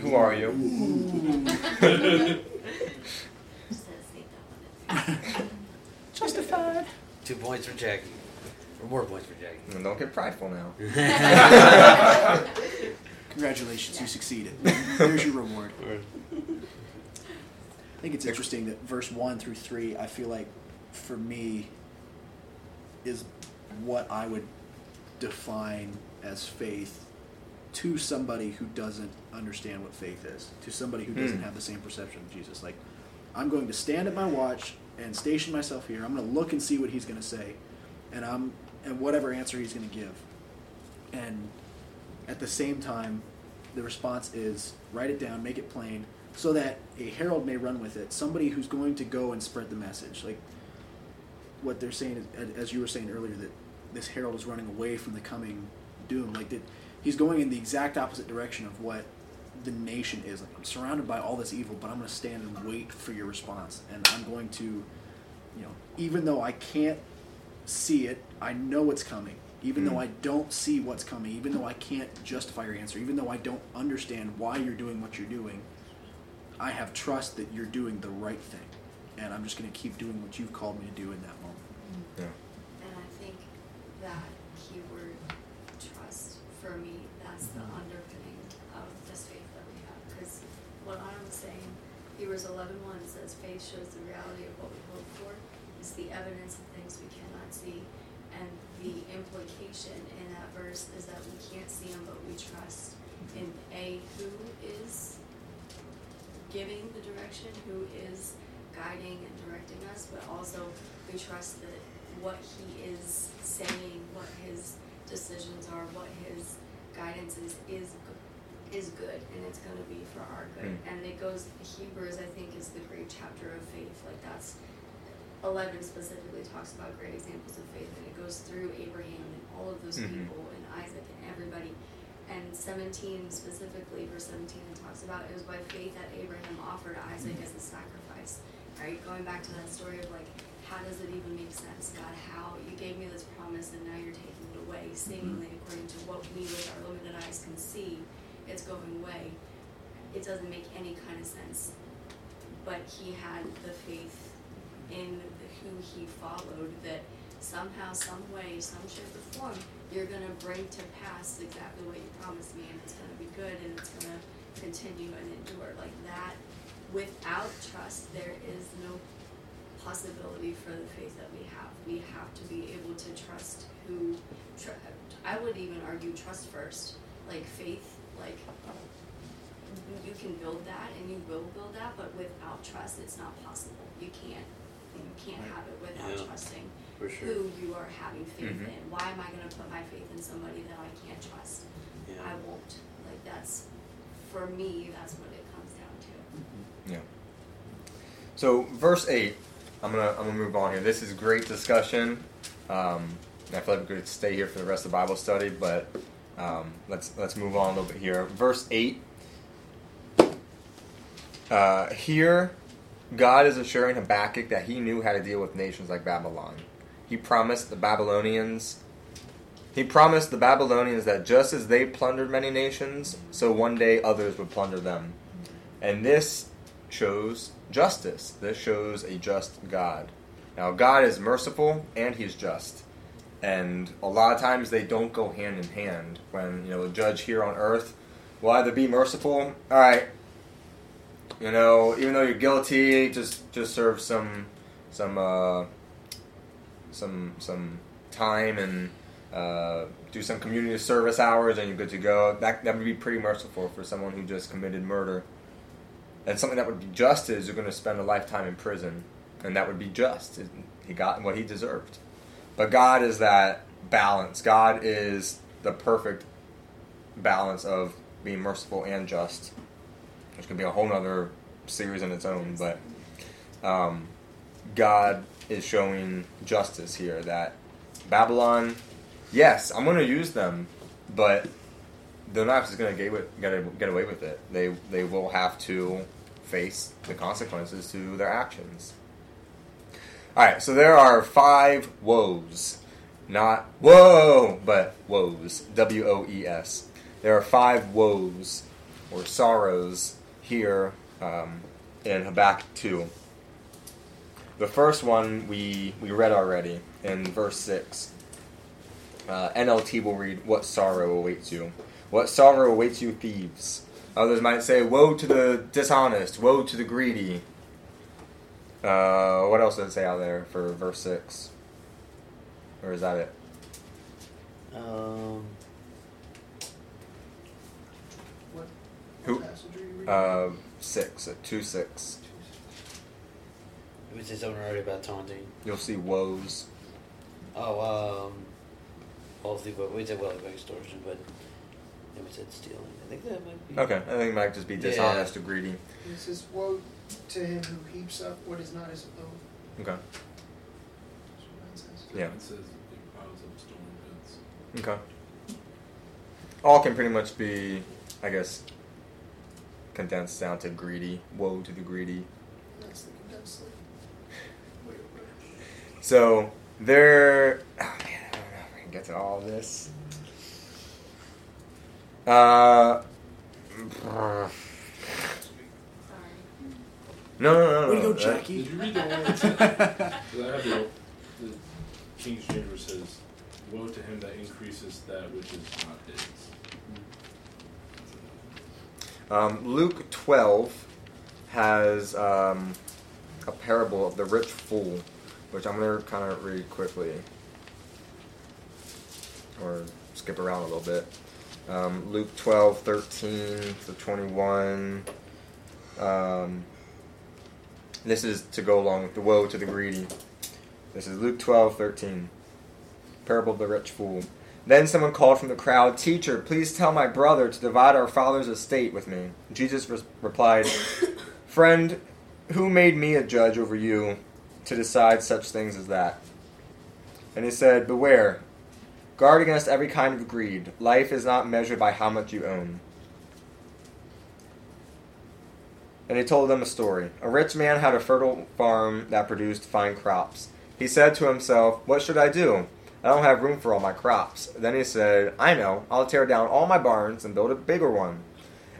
Speaker 1: Who are you?
Speaker 5: Justified.
Speaker 2: Two points for Jackie. Or more points for Jackie.
Speaker 1: And don't get prideful now.
Speaker 5: Congratulations, you succeeded. There's your reward. I think it's interesting that verse 1 through 3, I feel like for me, is what I would define as faith to somebody who doesn't understand what faith is, to somebody who doesn't mm. have the same perception of Jesus. Like, I'm going to stand at my watch and station myself here. I'm going to look and see what he's going to say, and I'm and whatever answer he's going to give. And at the same time, the response is write it down, make it plain, so that a herald may run with it. Somebody who's going to go and spread the message, like what they're saying, is, as you were saying earlier, that this herald is running away from the coming doom. Like that he's going in the exact opposite direction of what the nation is. Like, I'm surrounded by all this evil, but I'm going to stand and wait for your response. And I'm going to, you know, even though I can't see it, I know it's coming. Even mm though hmm. I don't see what's coming, even though I can't justify your answer, even though I don't understand why you're doing what you're doing, I have trust that you're doing the right thing. And I'm just going to keep doing what you've called me to do in that
Speaker 9: Hebrews 11.1 says, faith shows the reality of what we hope for. It's the evidence of things we cannot see. And the implication in that verse is that we can't see them, but we trust in A, who is giving the direction, who is guiding and directing us, but also we trust that what he is saying, what his decisions are, what his guidance is, is is good and it's going to be for our good. Mm. And it goes, Hebrews, I think, is the great chapter of faith. Like, that's 11 specifically talks about great examples of faith, and it goes through Abraham and all of those mm-hmm. people and Isaac and everybody. And 17 specifically, verse 17, it talks about it was by faith that Abraham offered Isaac mm-hmm. as a sacrifice. Right? Going back to that story of like, how does it even make sense? God, how? You gave me this promise and now you're taking it away, mm-hmm. seemingly mm-hmm. according to what we with our limited eyes can see it's going away. It doesn't make any kind of sense. But he had the faith in who he followed that somehow, some way, some shape or form, you're going to bring to pass exactly what you promised me, and it's going to be good, and it's going to continue and endure like that. Without trust, there is no possibility for the faith that we have. We have to be able to trust who, tr- I would even argue, trust first. Like faith like, you can build that and you will build that, but without trust, it's not possible. You can't, you can't have it without Yeah. trusting for sure. who you are having faith Mhm. in. Why am I going to put my faith in somebody that I can't trust? I won't. Like that's for me. That's what it comes down to. Mm-hmm.
Speaker 1: Yeah. So verse eight, I'm gonna I'm gonna move on here. This is great discussion. Um, I feel like we could stay here for the rest of the Bible study, but um, let's let's move on a little bit here. Verse eight. Uh, here, God is assuring Habakkuk that He knew how to deal with nations like Babylon. He promised the Babylonians. He promised the Babylonians that just as they plundered many nations, so one day others would plunder them. And this shows justice. This shows a just God. Now, God is merciful and He's just and a lot of times they don't go hand in hand. When you know a judge here on earth will either be merciful, all right, you know, even though you're guilty, just just serve some some uh, some some time and uh, do some community service hours, and you're good to go. That that would be pretty merciful for someone who just committed murder. And something that would be just is you're going to spend a lifetime in prison, and that would be just. He got what he deserved. But God is that balance. God is the perfect balance of being merciful and just. Which could be a whole other series in its own, but um, God is showing justice here that Babylon, yes, I'm going to use them, but they're not just going to get, get away with it. They, they will have to face the consequences to their actions. All right, so there are five woes. Not whoa, but woes. W O E S. There are five woes or sorrows here um, in Habakkuk 2. The first one we, we read already in verse 6. Uh, NLT will read, What sorrow awaits you? What sorrow awaits you, thieves? Others might say, Woe to the dishonest, woe to the greedy, uh, what else does it say out there for verse six? Or is that
Speaker 2: it?
Speaker 11: Um.
Speaker 1: What, Who? Uh, six at uh, two six.
Speaker 2: It was his own already about taunting.
Speaker 1: You'll see woes.
Speaker 2: Oh, um, the but we said well about extortion, but then we said stealing. I think that
Speaker 1: might be. Okay, I think it might just be dishonest yeah. or greedy.
Speaker 11: This is woes to him who heaps up what is not his own. Okay. Yeah. says Okay.
Speaker 1: All can pretty much be, I guess, condensed down to greedy. Woe to the greedy. That's the condensed wait, So there. Oh man, I don't know if I can get to all this. Uh. No,
Speaker 5: no,
Speaker 1: no.
Speaker 5: Where'd no, go, Jackie. Did
Speaker 6: you read the one Because I have the, the King's James says, Woe to him that increases that which is not his.
Speaker 1: Um, Luke 12 has um, a parable of the rich fool, which I'm going to kind of read quickly or skip around a little bit. Um, Luke twelve thirteen to 21. Um, and this is to go along with the woe to the greedy. This is Luke 12, 13. Parable of the rich fool. Then someone called from the crowd, Teacher, please tell my brother to divide our father's estate with me. Jesus re- replied, Friend, who made me a judge over you to decide such things as that? And he said, Beware, guard against every kind of greed. Life is not measured by how much you own. and he told them a story. A rich man had a fertile farm that produced fine crops. He said to himself, What should I do? I don't have room for all my crops. Then he said, I know, I'll tear down all my barns and build a bigger one.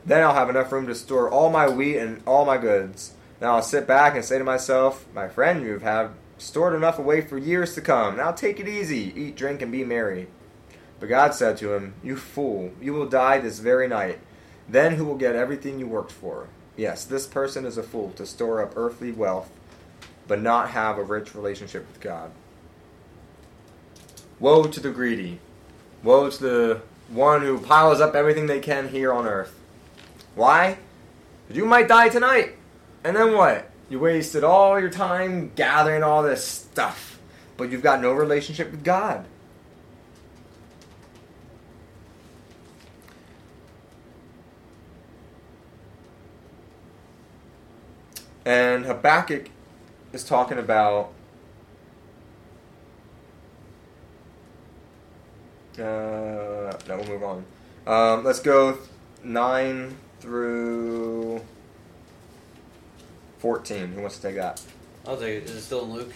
Speaker 1: Then I'll have enough room to store all my wheat and all my goods. Then I'll sit back and say to myself, My friend, you have stored enough away for years to come. Now take it easy, eat, drink, and be merry. But God said to him, You fool, you will die this very night. Then who will get everything you worked for? Yes, this person is a fool to store up earthly wealth, but not have a rich relationship with God. Woe to the greedy. Woe to the one who piles up everything they can here on earth. Why? You might die tonight. And then what? You wasted all your time gathering all this stuff, but you've got no relationship with God. And Habakkuk is talking about Uh, no, we'll move on. Um, let's go 9 through 14. Who wants to take that?
Speaker 2: I'll take it. Is it still in Luke?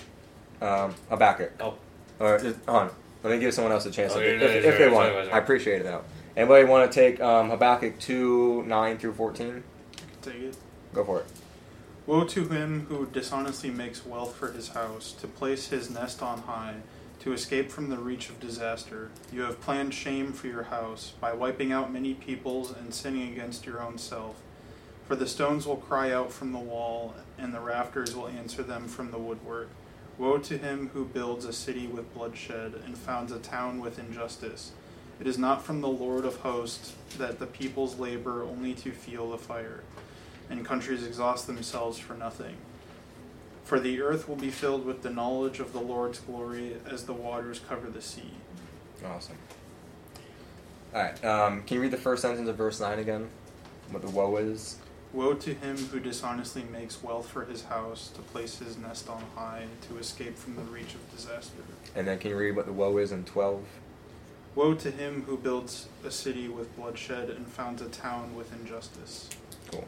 Speaker 1: Um, Habakkuk. Oh.
Speaker 2: All right,
Speaker 1: on. Let me give someone else a chance oh, if, if, if they want. I appreciate it, though. Anybody want to take um, Habakkuk 2, 9 through 14?
Speaker 3: Take it.
Speaker 1: Go for it.
Speaker 3: Woe to him who dishonestly makes wealth for his house, to place his nest on high, to escape from the reach of disaster. You have planned shame for your house, by wiping out many peoples and sinning against your own self. For the stones will cry out from the wall, and the rafters will answer them from the woodwork. Woe to him who builds a city with bloodshed, and founds a town with injustice. It is not from the Lord of hosts that the peoples labor only to feel the fire and countries exhaust themselves for nothing. For the earth will be filled with the knowledge of the Lord's glory as the waters cover the sea.
Speaker 1: Awesome. All right. Um, can you read the first sentence of verse 9 again? What the woe is?
Speaker 3: Woe to him who dishonestly makes wealth for his house, to place his nest on high, to escape from the reach of disaster.
Speaker 1: And then can you read what the woe is in 12?
Speaker 3: Woe to him who builds a city with bloodshed and founds a town with injustice.
Speaker 1: Cool.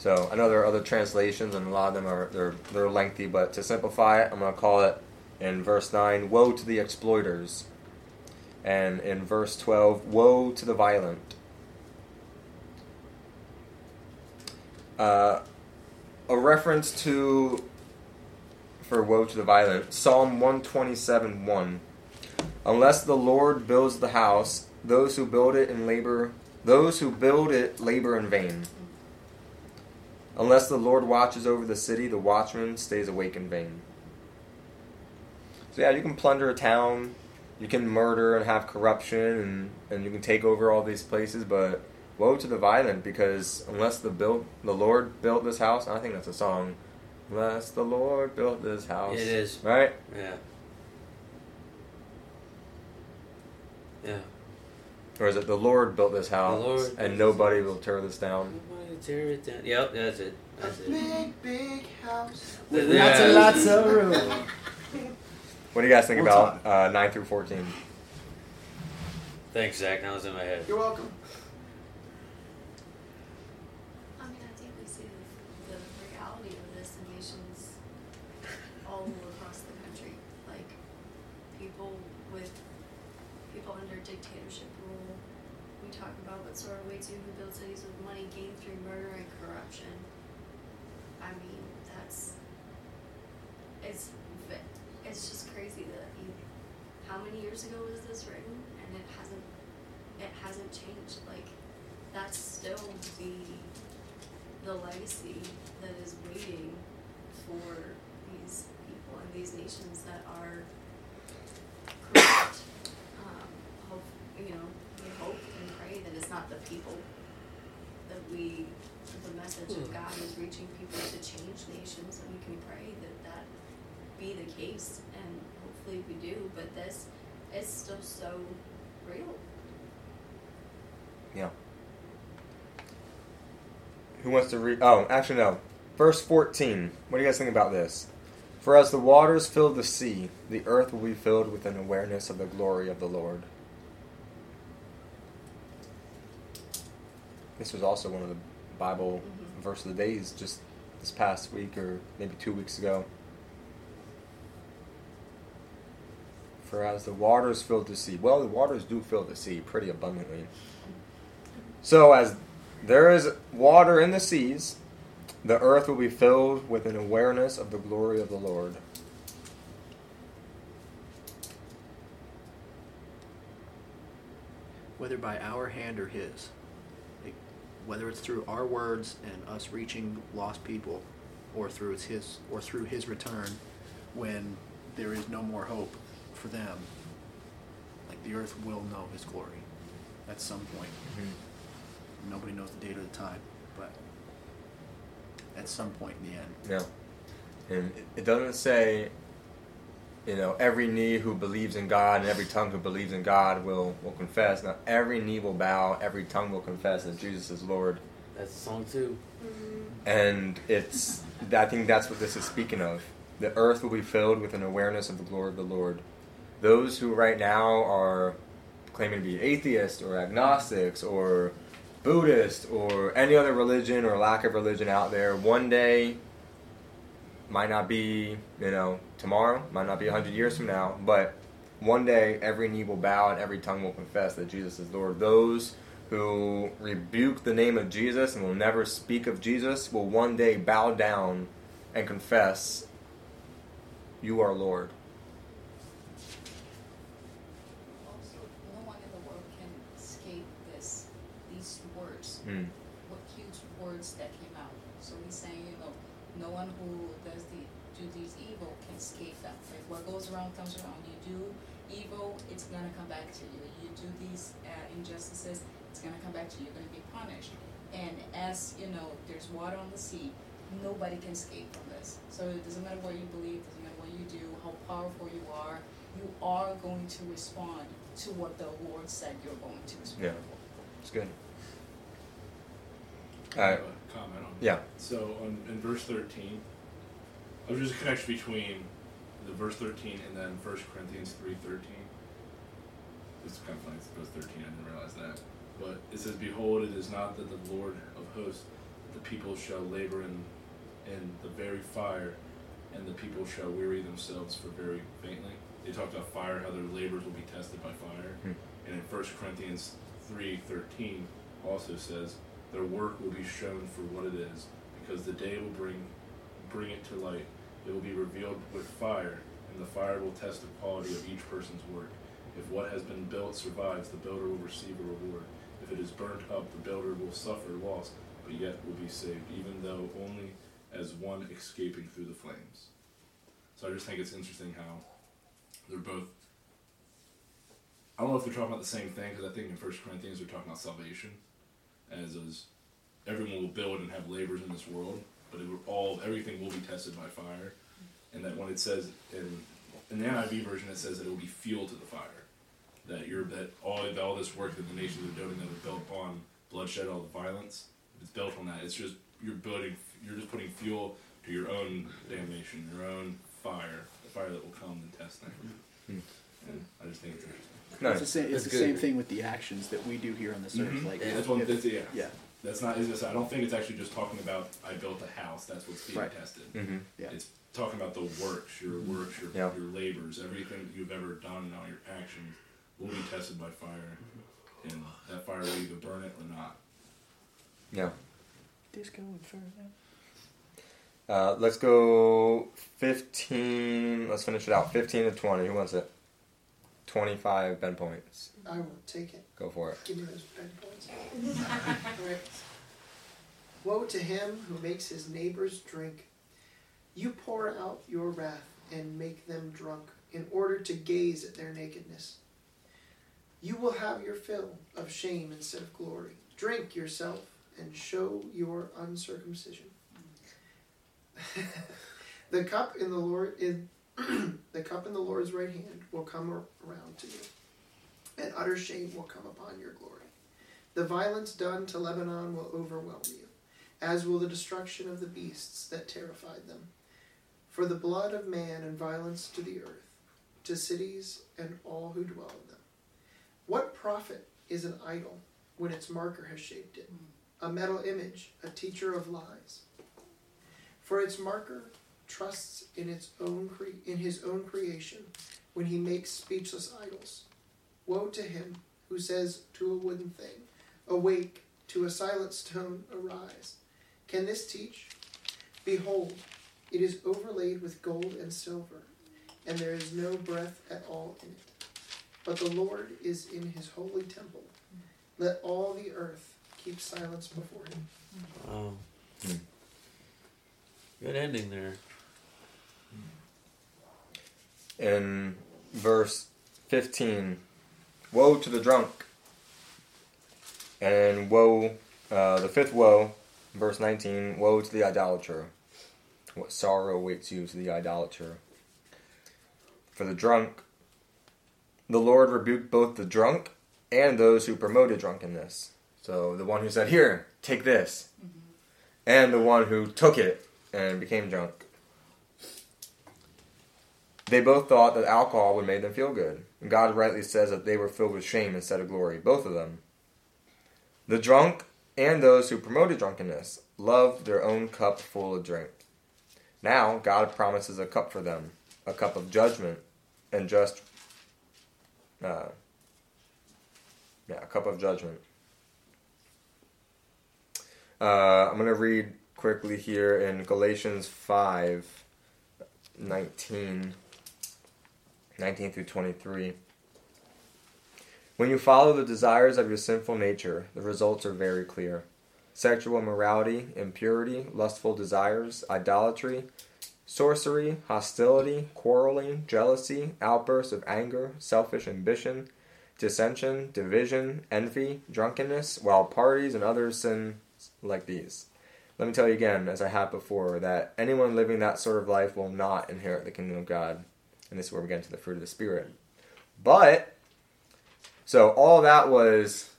Speaker 1: So I know there are other translations, and a lot of them are they're they're lengthy. But to simplify it, I'm going to call it in verse nine, "Woe to the exploiters," and in verse twelve, "Woe to the violent." Uh, a reference to for woe to the violent. Psalm 127 1. Unless the Lord builds the house, those who build it in labor, those who build it labor in vain. Unless the Lord watches over the city, the watchman stays awake in vain. So, yeah, you can plunder a town, you can murder and have corruption, and, and you can take over all these places, but woe to the violent, because unless the, built, the Lord built this house, I think that's a song. Unless the Lord built this house.
Speaker 2: It is.
Speaker 1: Right?
Speaker 2: Yeah. Yeah.
Speaker 1: Or is it the Lord built this house and nobody will tear this down?
Speaker 2: tear it down. Yep, that's it. That's it. Big, big house. With lots and
Speaker 1: lots of room. What do you guys think about uh, 9 through 14?
Speaker 2: Thanks, Zach. Now it's in my head.
Speaker 5: You're welcome.
Speaker 9: years ago was this written, and it hasn't it hasn't changed. Like that's still the the legacy that is waiting for these people and these nations that are corrupt. Um, hope you know we hope and pray that it's not the people that we the message of hmm. God is reaching people to change nations, and we can pray that that be the case, and hopefully we do. But this it's still so real.
Speaker 1: Yeah. Who wants to read? Oh, actually, no. Verse 14. What do you guys think about this? For as the waters fill the sea, the earth will be filled with an awareness of the glory of the Lord. This was also one of the Bible mm-hmm. verse of the days just this past week or maybe two weeks ago. For as the waters filled the sea, well, the waters do fill the sea pretty abundantly. So, as there is water in the seas, the earth will be filled with an awareness of the glory of the Lord.
Speaker 5: Whether by our hand or His, whether it's through our words and us reaching lost people, or through His or through His return, when there is no more hope, for them, like the earth will know his glory at some point. Mm-hmm. Nobody knows the date or the time, but at some point in the end.
Speaker 1: Yeah. And it doesn't say, you know, every knee who believes in God and every tongue who believes in God will, will confess. Now, every knee will bow, every tongue will confess that Jesus is Lord.
Speaker 2: That's a song, too.
Speaker 1: Mm-hmm. And it's, I think that's what this is speaking of. The earth will be filled with an awareness of the glory of the Lord those who right now are claiming to be atheists or agnostics or Buddhist or any other religion or lack of religion out there, one day might not be, you know, tomorrow, might not be 100 years from now, but one day every knee will bow and every tongue will confess that Jesus is Lord. Those who rebuke the name of Jesus and will never speak of Jesus will one day bow down and confess, You are Lord.
Speaker 10: Mm. What huge words that came out. So he's saying, you know, no one who does the do these evil can escape them. Like what goes around comes around. You do evil, it's gonna come back to you. You do these uh, injustices, it's gonna come back to you. You're gonna be punished. And as you know, there's water on the sea. Nobody can escape from this. So it doesn't matter what you believe. Doesn't matter what you do. How powerful you are. You are going to respond to what the Lord said you're going to respond.
Speaker 1: Yeah, it's good.
Speaker 6: I have a comment on.
Speaker 1: Yeah.
Speaker 6: So on, in verse 13, oh, there's a connection between the verse 13 and then 1 Corinthians 3.13. It's kind of funny, it's verse 13, I didn't realize that. But it says, Behold, it is not that the Lord of hosts, the people shall labor in, in the very fire, and the people shall weary themselves for very faintly. They talked about fire, how their labors will be tested by fire. Hmm. And in 1 Corinthians 3.13 also says, their work will be shown for what it is, because the day will bring bring it to light. It will be revealed with fire, and the fire will test the quality of each person's work. If what has been built survives, the builder will receive a reward. If it is burnt up, the builder will suffer loss, but yet will be saved, even though only as one escaping through the flames. So I just think it's interesting how they're both. I don't know if they're talking about the same thing, because I think in First Corinthians they're talking about salvation as is everyone will build and have labors in this world, but it will all everything will be tested by fire, and that when it says in in the NIV version it says that it will be fuel to the fire, that you're that all that all this work that the nations are doing that are built upon bloodshed, all the violence, it's built on that. It's just you're building, you're just putting fuel to your own damnation, your own fire, the fire that will come and test them. Hmm. And I just think it's interesting.
Speaker 5: No, it's the same. It's the good. same thing with the actions that we do here on this earth. Mm-hmm. Like yeah, that's one. That's,
Speaker 6: yeah. yeah. That's not. I don't think it's actually just talking about I built a house. That's what's being right. tested. Mm-hmm. Yeah. It's talking about the works, your mm-hmm. works, your yeah. your labors, everything you've ever done, and all your actions will be tested by fire, mm-hmm. and that fire will either burn it or not.
Speaker 1: Yeah. Disco inferno. Uh, let's go 15. Let's finish it out. 15 to 20. Who wants it? 25 bend points.
Speaker 5: I will take it.
Speaker 1: Go for it. Give me those bend points. All
Speaker 5: right. Woe to him who makes his neighbors drink. You pour out your wrath and make them drunk in order to gaze at their nakedness. You will have your fill of shame instead of glory. Drink yourself and show your uncircumcision. the cup in the Lord is. the cup in the Lord's right hand will come around to you, and utter shame will come upon your glory. The violence done to Lebanon will overwhelm you, as will the destruction of the beasts that terrified them. For the blood of man and violence to the earth, to cities and all who dwell in them. What profit is an idol when its marker has shaped it? A metal image, a teacher of lies. For its marker trusts in its own cre- in his own creation when he makes speechless idols. Woe to him who says to a wooden thing, awake, to a silent stone arise. Can this teach? Behold, it is overlaid with gold and silver, and there is no breath at all in it. But the Lord is in his holy temple. Let all the earth keep silence before him.
Speaker 2: Wow. Hmm. Good ending there
Speaker 1: in verse 15 Woe to the drunk! And woe, uh, the fifth woe, verse 19 Woe to the idolater! What sorrow awaits you to the idolater! For the drunk, the Lord rebuked both the drunk and those who promoted drunkenness. So the one who said, Here, take this, mm-hmm. and the one who took it and became drunk. They both thought that alcohol would make them feel good. God rightly says that they were filled with shame instead of glory, both of them. The drunk and those who promoted drunkenness loved their own cup full of drink. Now God promises a cup for them, a cup of judgment and just uh, yeah, a cup of judgment. Uh, I'm going to read quickly here in Galatians 5 19. 19 through 23. When you follow the desires of your sinful nature, the results are very clear sexual immorality, impurity, lustful desires, idolatry, sorcery, hostility, quarreling, jealousy, outbursts of anger, selfish ambition, dissension, division, envy, drunkenness, wild parties, and other sins like these. Let me tell you again, as I have before, that anyone living that sort of life will not inherit the kingdom of God. And this is where we get into the fruit of the Spirit. But, so all that was,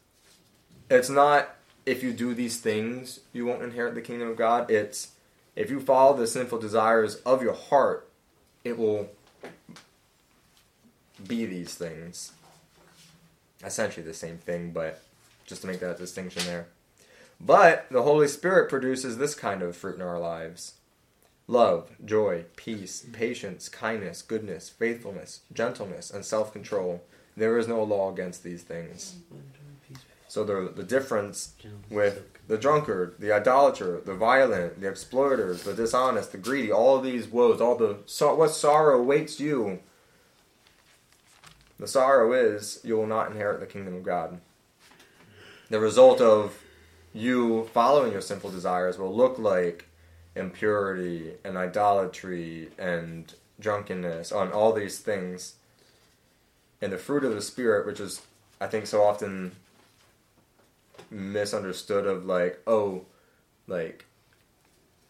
Speaker 1: it's not if you do these things, you won't inherit the kingdom of God. It's if you follow the sinful desires of your heart, it will be these things. Essentially the same thing, but just to make that distinction there. But the Holy Spirit produces this kind of fruit in our lives love, joy, peace, patience, kindness, goodness, faithfulness, gentleness, and self control. There is no law against these things. So the, the difference with the drunkard, the idolater, the violent, the exploiters, the dishonest, the greedy, all these woes, all the so, what sorrow awaits you. The sorrow is you will not inherit the kingdom of God. The result of you following your sinful desires will look like impurity and idolatry and drunkenness, on all these things. And the fruit of the Spirit, which is, I think, so often misunderstood of like, oh, like,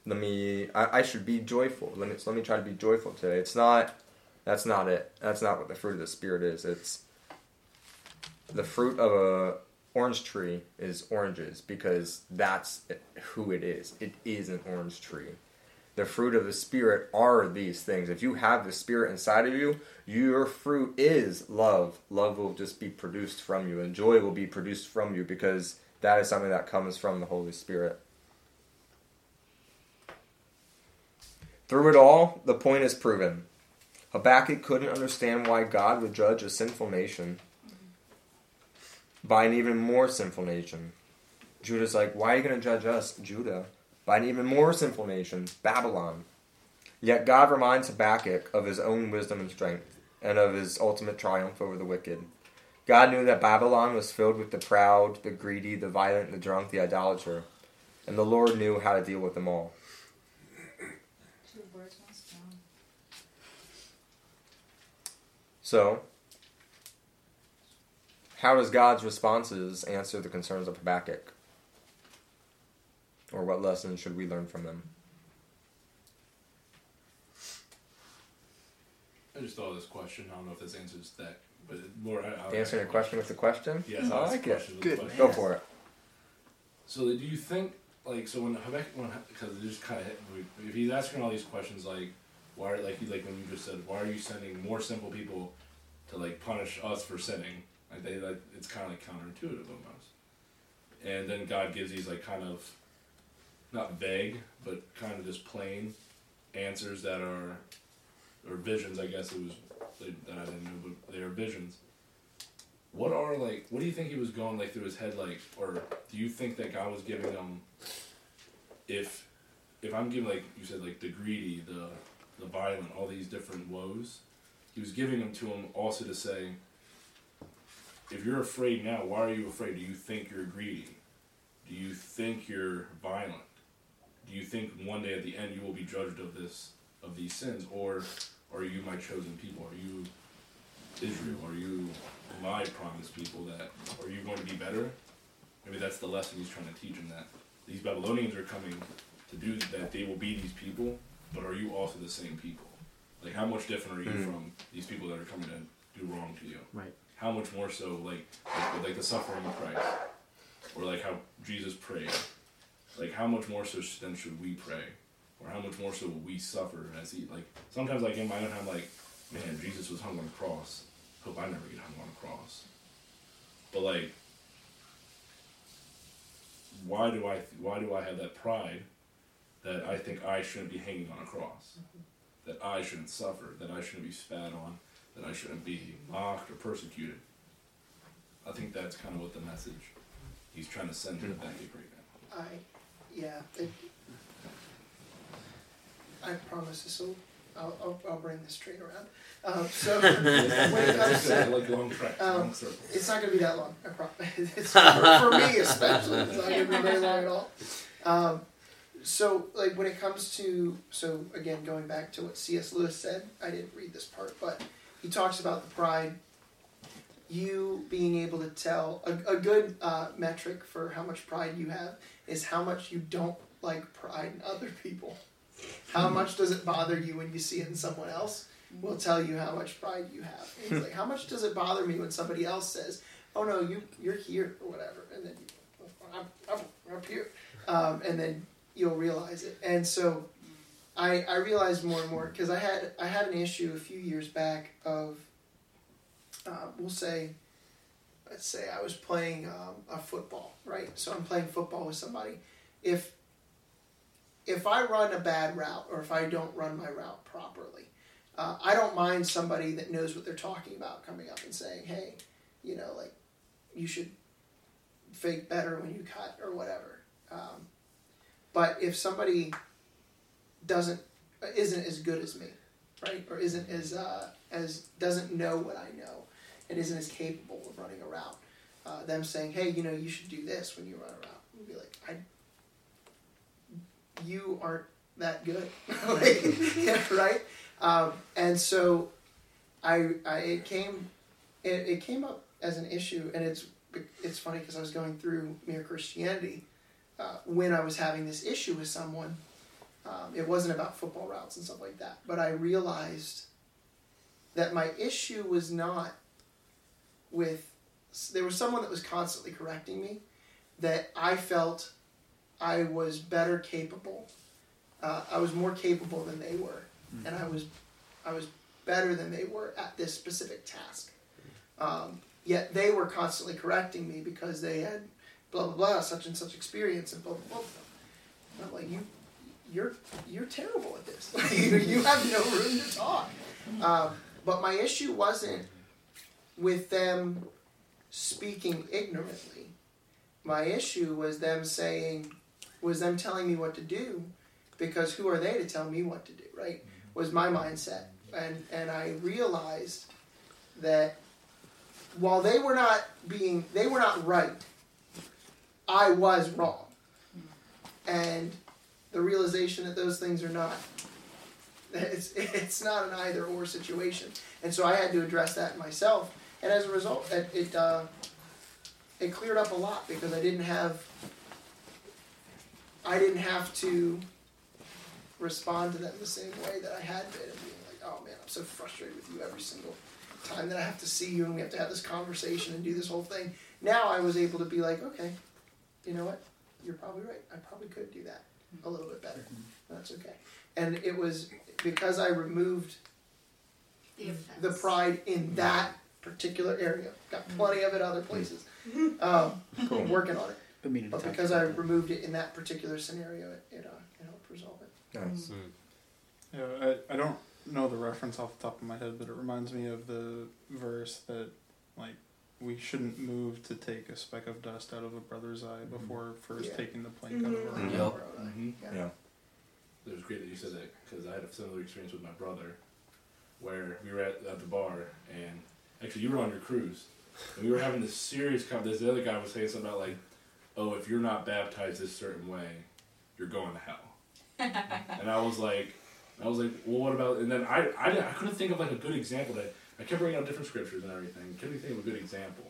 Speaker 1: let me, I, I should be joyful. Let me, let me try to be joyful today. It's not, that's not it. That's not what the fruit of the Spirit is. It's the fruit of a orange tree is oranges because that's who it is. It is an orange tree. The fruit of the Spirit are these things. If you have the Spirit inside of you, your fruit is love. Love will just be produced from you, and joy will be produced from you because that is something that comes from the Holy Spirit. Through it all, the point is proven. Habakkuk couldn't understand why God would judge a sinful nation by an even more sinful nation. Judah's like, Why are you going to judge us, Judah, by an even more sinful nation, Babylon? Yet God reminds Habakkuk of his own wisdom and strength, and of his ultimate triumph over the wicked. God knew that Babylon was filled with the proud, the greedy, the violent, the drunk, the idolater, and the Lord knew how to deal with them all. So, how does God's responses answer the concerns of Habakkuk? Or what lessons should we learn from them?
Speaker 6: I just thought of this question. I don't know if this answers that, but more
Speaker 1: answering a question with a question. Yes, I like it. Good, go for it. So, do
Speaker 6: you think like so when Habakkuk when because just kind of if he's asking all these questions like why like you like when you just said why are you sending more simple people to like punish us for sinning like they like it's kind of like counterintuitive almost. And then God gives these like kind of not vague, but kind of just plain answers that are or visions. I guess it was that I didn't know, but they are visions. What are like? What do you think he was going like through his head like, or do you think that God was giving them? If if I'm giving like you said like the greedy, the the violent, all these different woes, he was giving them to him also to say if you're afraid now, why are you afraid? Do you think you're greedy? Do you think you're violent? Do you think one day at the end you will be judged of this of these sins, or are you my chosen people? Are you Israel? Are you my promised people? That are you going to be better? Maybe that's the lesson he's trying to teach him that these Babylonians are coming to do that. They will be these people, but are you also the same people? Like how much different are you mm-hmm. from these people that are coming to do wrong to you?
Speaker 1: Right
Speaker 6: how much more so like like, like the suffering of Christ, or like how Jesus prayed. Like how much more so then should we pray, or how much more so will we suffer as he like sometimes like in my own I'm like man Jesus was hung on a cross. Hope I never get hung on a cross. But like, why do I why do I have that pride that I think I shouldn't be hanging on a cross, mm-hmm. that I shouldn't suffer, that I shouldn't be spat on, that I shouldn't be mocked or persecuted. I think that's kind of what the message he's trying to send to Habakkuk right now.
Speaker 5: I, yeah, it, I promise this will. I'll, I'll, I'll, bring this train around. Uh, so when
Speaker 6: it comes to, like long um,
Speaker 5: it's not going to be that long. I promise. for, for me especially, it's not going to be very long at all. Um, so like when it comes to so again going back to what C.S. Lewis said, I didn't read this part, but he talks about the pride. You being able to tell a, a good uh, metric for how much pride you have is how much you don't like pride in other people. How hmm. much does it bother you when you see it in someone else? Will tell you how much pride you have. it's hmm. like how much does it bother me when somebody else says, "Oh no, you you're here" or whatever, and then you, oh, I'm, I'm up here, um, and then you'll realize it. And so I, I realized more and more because I had I had an issue a few years back of uh, we'll say let's say I was playing um, a football right so I'm playing football with somebody if if I run a bad route or if I don't run my route properly uh, I don't mind somebody that knows what they're talking about coming up and saying hey you know like you should fake better when you cut or whatever um, but if somebody doesn't isn't as good as me, right? Or isn't as uh, as doesn't know what I know, and isn't as capable of running a route. Uh, them saying, "Hey, you know, you should do this when you run a route," would be like, "I, you aren't that good, like, yeah, right?" Um, and so, I, I it came it, it came up as an issue, and it's it's funny because I was going through mere Christianity uh, when I was having this issue with someone um, it wasn't about football routes and stuff like that. But I realized that my issue was not with there was someone that was constantly correcting me that I felt I was better capable. Uh, I was more capable than they were, mm-hmm. and I was I was better than they were at this specific task. Um, yet they were constantly correcting me because they had blah blah blah such and such experience and blah blah blah. And I'm like you you're you're terrible at this. you have no room to talk. Uh, but my issue wasn't with them speaking ignorantly. My issue was them saying, was them telling me what to do, because who are they to tell me what to do? Right? Was my mindset, and and I realized that while they were not being, they were not right. I was wrong, and the realization that those things are not it's it's not an either or situation and so i had to address that myself and as a result it it, uh, it cleared up a lot because i didn't have i didn't have to respond to them the same way that i had been being like oh man i'm so frustrated with you every single time that i have to see you and we have to have this conversation and do this whole thing now i was able to be like okay you know what you're probably right i probably could do that a little bit better. That's okay. And it was because I removed
Speaker 9: the,
Speaker 5: the pride in mm-hmm. that particular area. Got mm-hmm. plenty of it other mm-hmm. places. Um, Cool. Working on it. But because I removed it in that particular scenario, it, it, uh, it helped resolve it. Nice.
Speaker 3: Yeah, I, I don't know the reference off the top of my head, but it reminds me of the verse that like we shouldn't move to take a speck of dust out of a brother's eye mm-hmm. before first Yeah. taking the plank out of mm-hmm. our own. Yep.
Speaker 6: Mhm. yeah. Yeah. It was great that you said that because I had a similar experience with my brother, where we were at, at the bar and actually you were on your cruise, and we were having this serious conversation. The other guy was saying something about like, "Oh, if you're not baptized this certain way, you're going to hell." and I was like, I was like, well, what about? And then I, I, I couldn't think of like a good example that I kept bringing out different scriptures and everything. Couldn't think of a good example.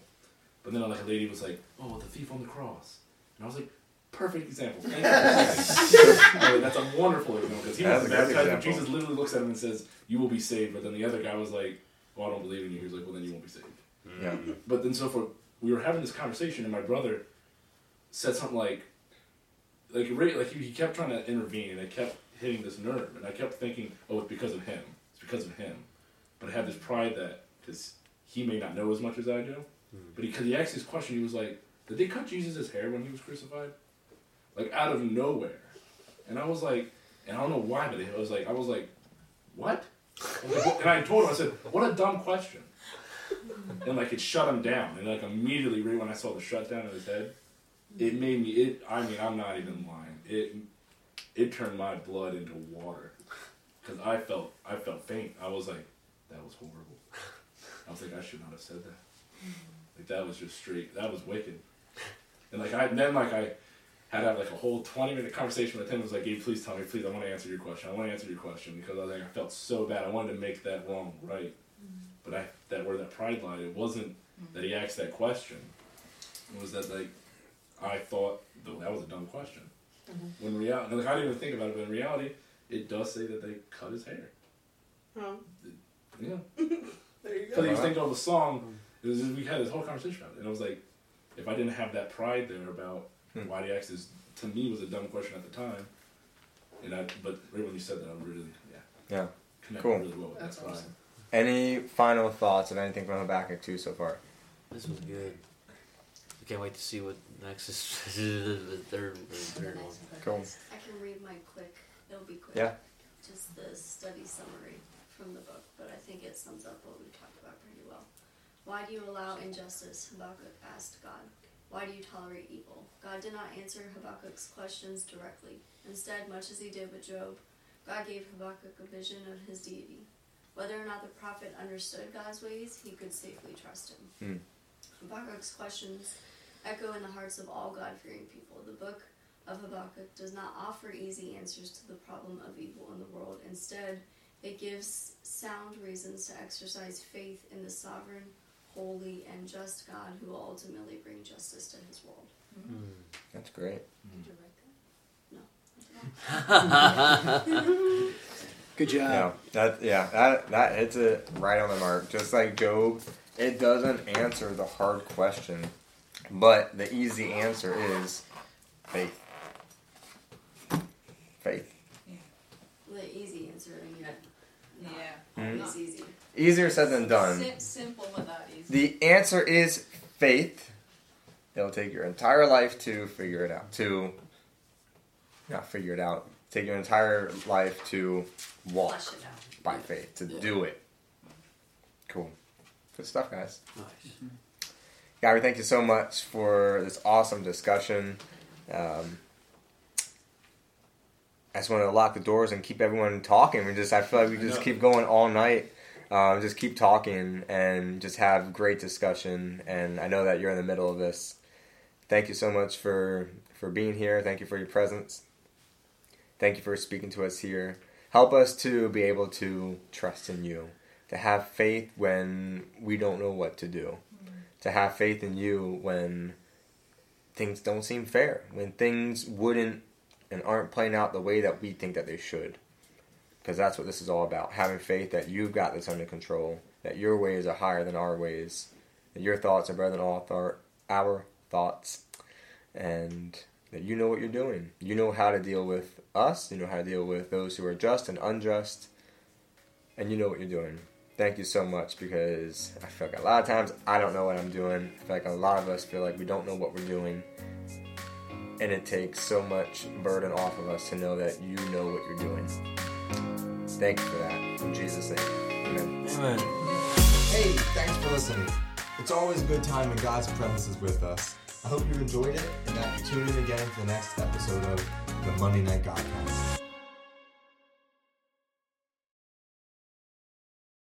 Speaker 6: But then like a lady was like, "Oh, the thief on the cross," and I was like, "Perfect example. Thank you." like, that's a wonderful example because he that's was baptized. Jesus literally looks at him and says, "You will be saved." But then the other guy was like, "Well, oh, I don't believe in you." He was like, "Well, then you won't be saved." Yeah. But then so for we were having this conversation, and my brother said something like, like like he, he kept trying to intervene, and I kept hitting this nerve, and I kept thinking, "Oh, it's because of him. It's because of him." but I have this pride that because he may not know as much as I do, mm. but because he, he asked this question, he was like, "Did they cut Jesus' hair when he was crucified?" Like out of nowhere, and I was like, and I don't know why, but I was like, I was like, what? And, like, what? and I told him, I said, "What a dumb question." And like it shut him down, and like immediately, right when I saw the shutdown of his head, it made me. It, I mean, I'm not even lying. It, it turned my blood into water, because I felt, I felt faint. I was like, that was horrible. I was like, I should not have said that. Like that was just straight. That was wicked. And like I and then like I had to have like a whole twenty minute conversation with him. It was like, Gabe, please tell me, please, I want to answer your question. I want to answer your question because I was like, I felt so bad. I wanted to make that wrong right, but I that where that pride lied. It wasn't that he asked that question. It was that like I thought that was a dumb question. Mm-hmm. When reality, like I didn't even think about it, but in reality, it does say that they cut his hair. Oh. Yeah. there you go. Because he was thinking of the song. Just, we had this whole conversation about it. And I was like, if I didn't have that pride there about hmm. why the asked this, to me was a dumb question at the time. And I, but right when you said that, I really, yeah. Yeah.
Speaker 1: Connected cool. Really well That's that awesome. Any final thoughts on anything from Habakkuk 2 so far?
Speaker 2: This was good. I can't wait to see what next is. the
Speaker 8: third, the third one. Cool. I can read my quick. It'll
Speaker 1: be quick. Yeah.
Speaker 8: Just the study summary from the book, but I think it sums up what we talked about pretty well. Why do you allow injustice? Habakkuk asked God. Why do you tolerate evil? God did not answer Habakkuk's questions directly. Instead, much as he did with Job, God gave Habakkuk a vision of his deity. Whether or not the prophet understood God's ways, he could safely trust him. Mm. Habakkuk's questions echo in the hearts of all God fearing people. The book of Habakkuk does not offer easy answers to the problem of evil in the world. Instead, it gives sound reasons to exercise faith in the sovereign, holy, and just God who will ultimately bring justice to his world.
Speaker 1: Mm. That's great. Mm. Did you
Speaker 5: write that? No. Good job. No,
Speaker 1: that, yeah, that, that hits it right on the mark. Just like Job, it doesn't answer the hard question, but the easy answer is faith. Faith.
Speaker 9: Mm. It's
Speaker 1: easy. Easier said than done.
Speaker 9: simple but not easy.
Speaker 1: The answer is faith. It'll take your entire life to figure it out. To not figure it out. Take your entire life to walk by faith. To yeah. do it. Cool. Good stuff, guys. Nice. Gary, thank you so much for this awesome discussion. Um, I just want to lock the doors and keep everyone talking. We just I feel like we just keep going all night. Um, just keep talking and just have great discussion. And I know that you're in the middle of this. Thank you so much for for being here. Thank you for your presence. Thank you for speaking to us here. Help us to be able to trust in you, to have faith when we don't know what to do, to have faith in you when things don't seem fair, when things wouldn't and aren't playing out the way that we think that they should. Because that's what this is all about having faith that you've got this under control, that your ways are higher than our ways, that your thoughts are better than all thar- our thoughts, and that you know what you're doing. You know how to deal with us, you know how to deal with those who are just and unjust, and you know what you're doing. Thank you so much because I feel like a lot of times I don't know what I'm doing. I feel like a lot of us feel like we don't know what we're doing and it takes so much burden off of us to know that you know what you're doing. Thank you for that. In Jesus' name. Amen. Amen. Hey, thanks for listening. It's always a good time when God's presence is with us. I hope you enjoyed it and that you tune in again for the next episode of the Monday Night Godcast.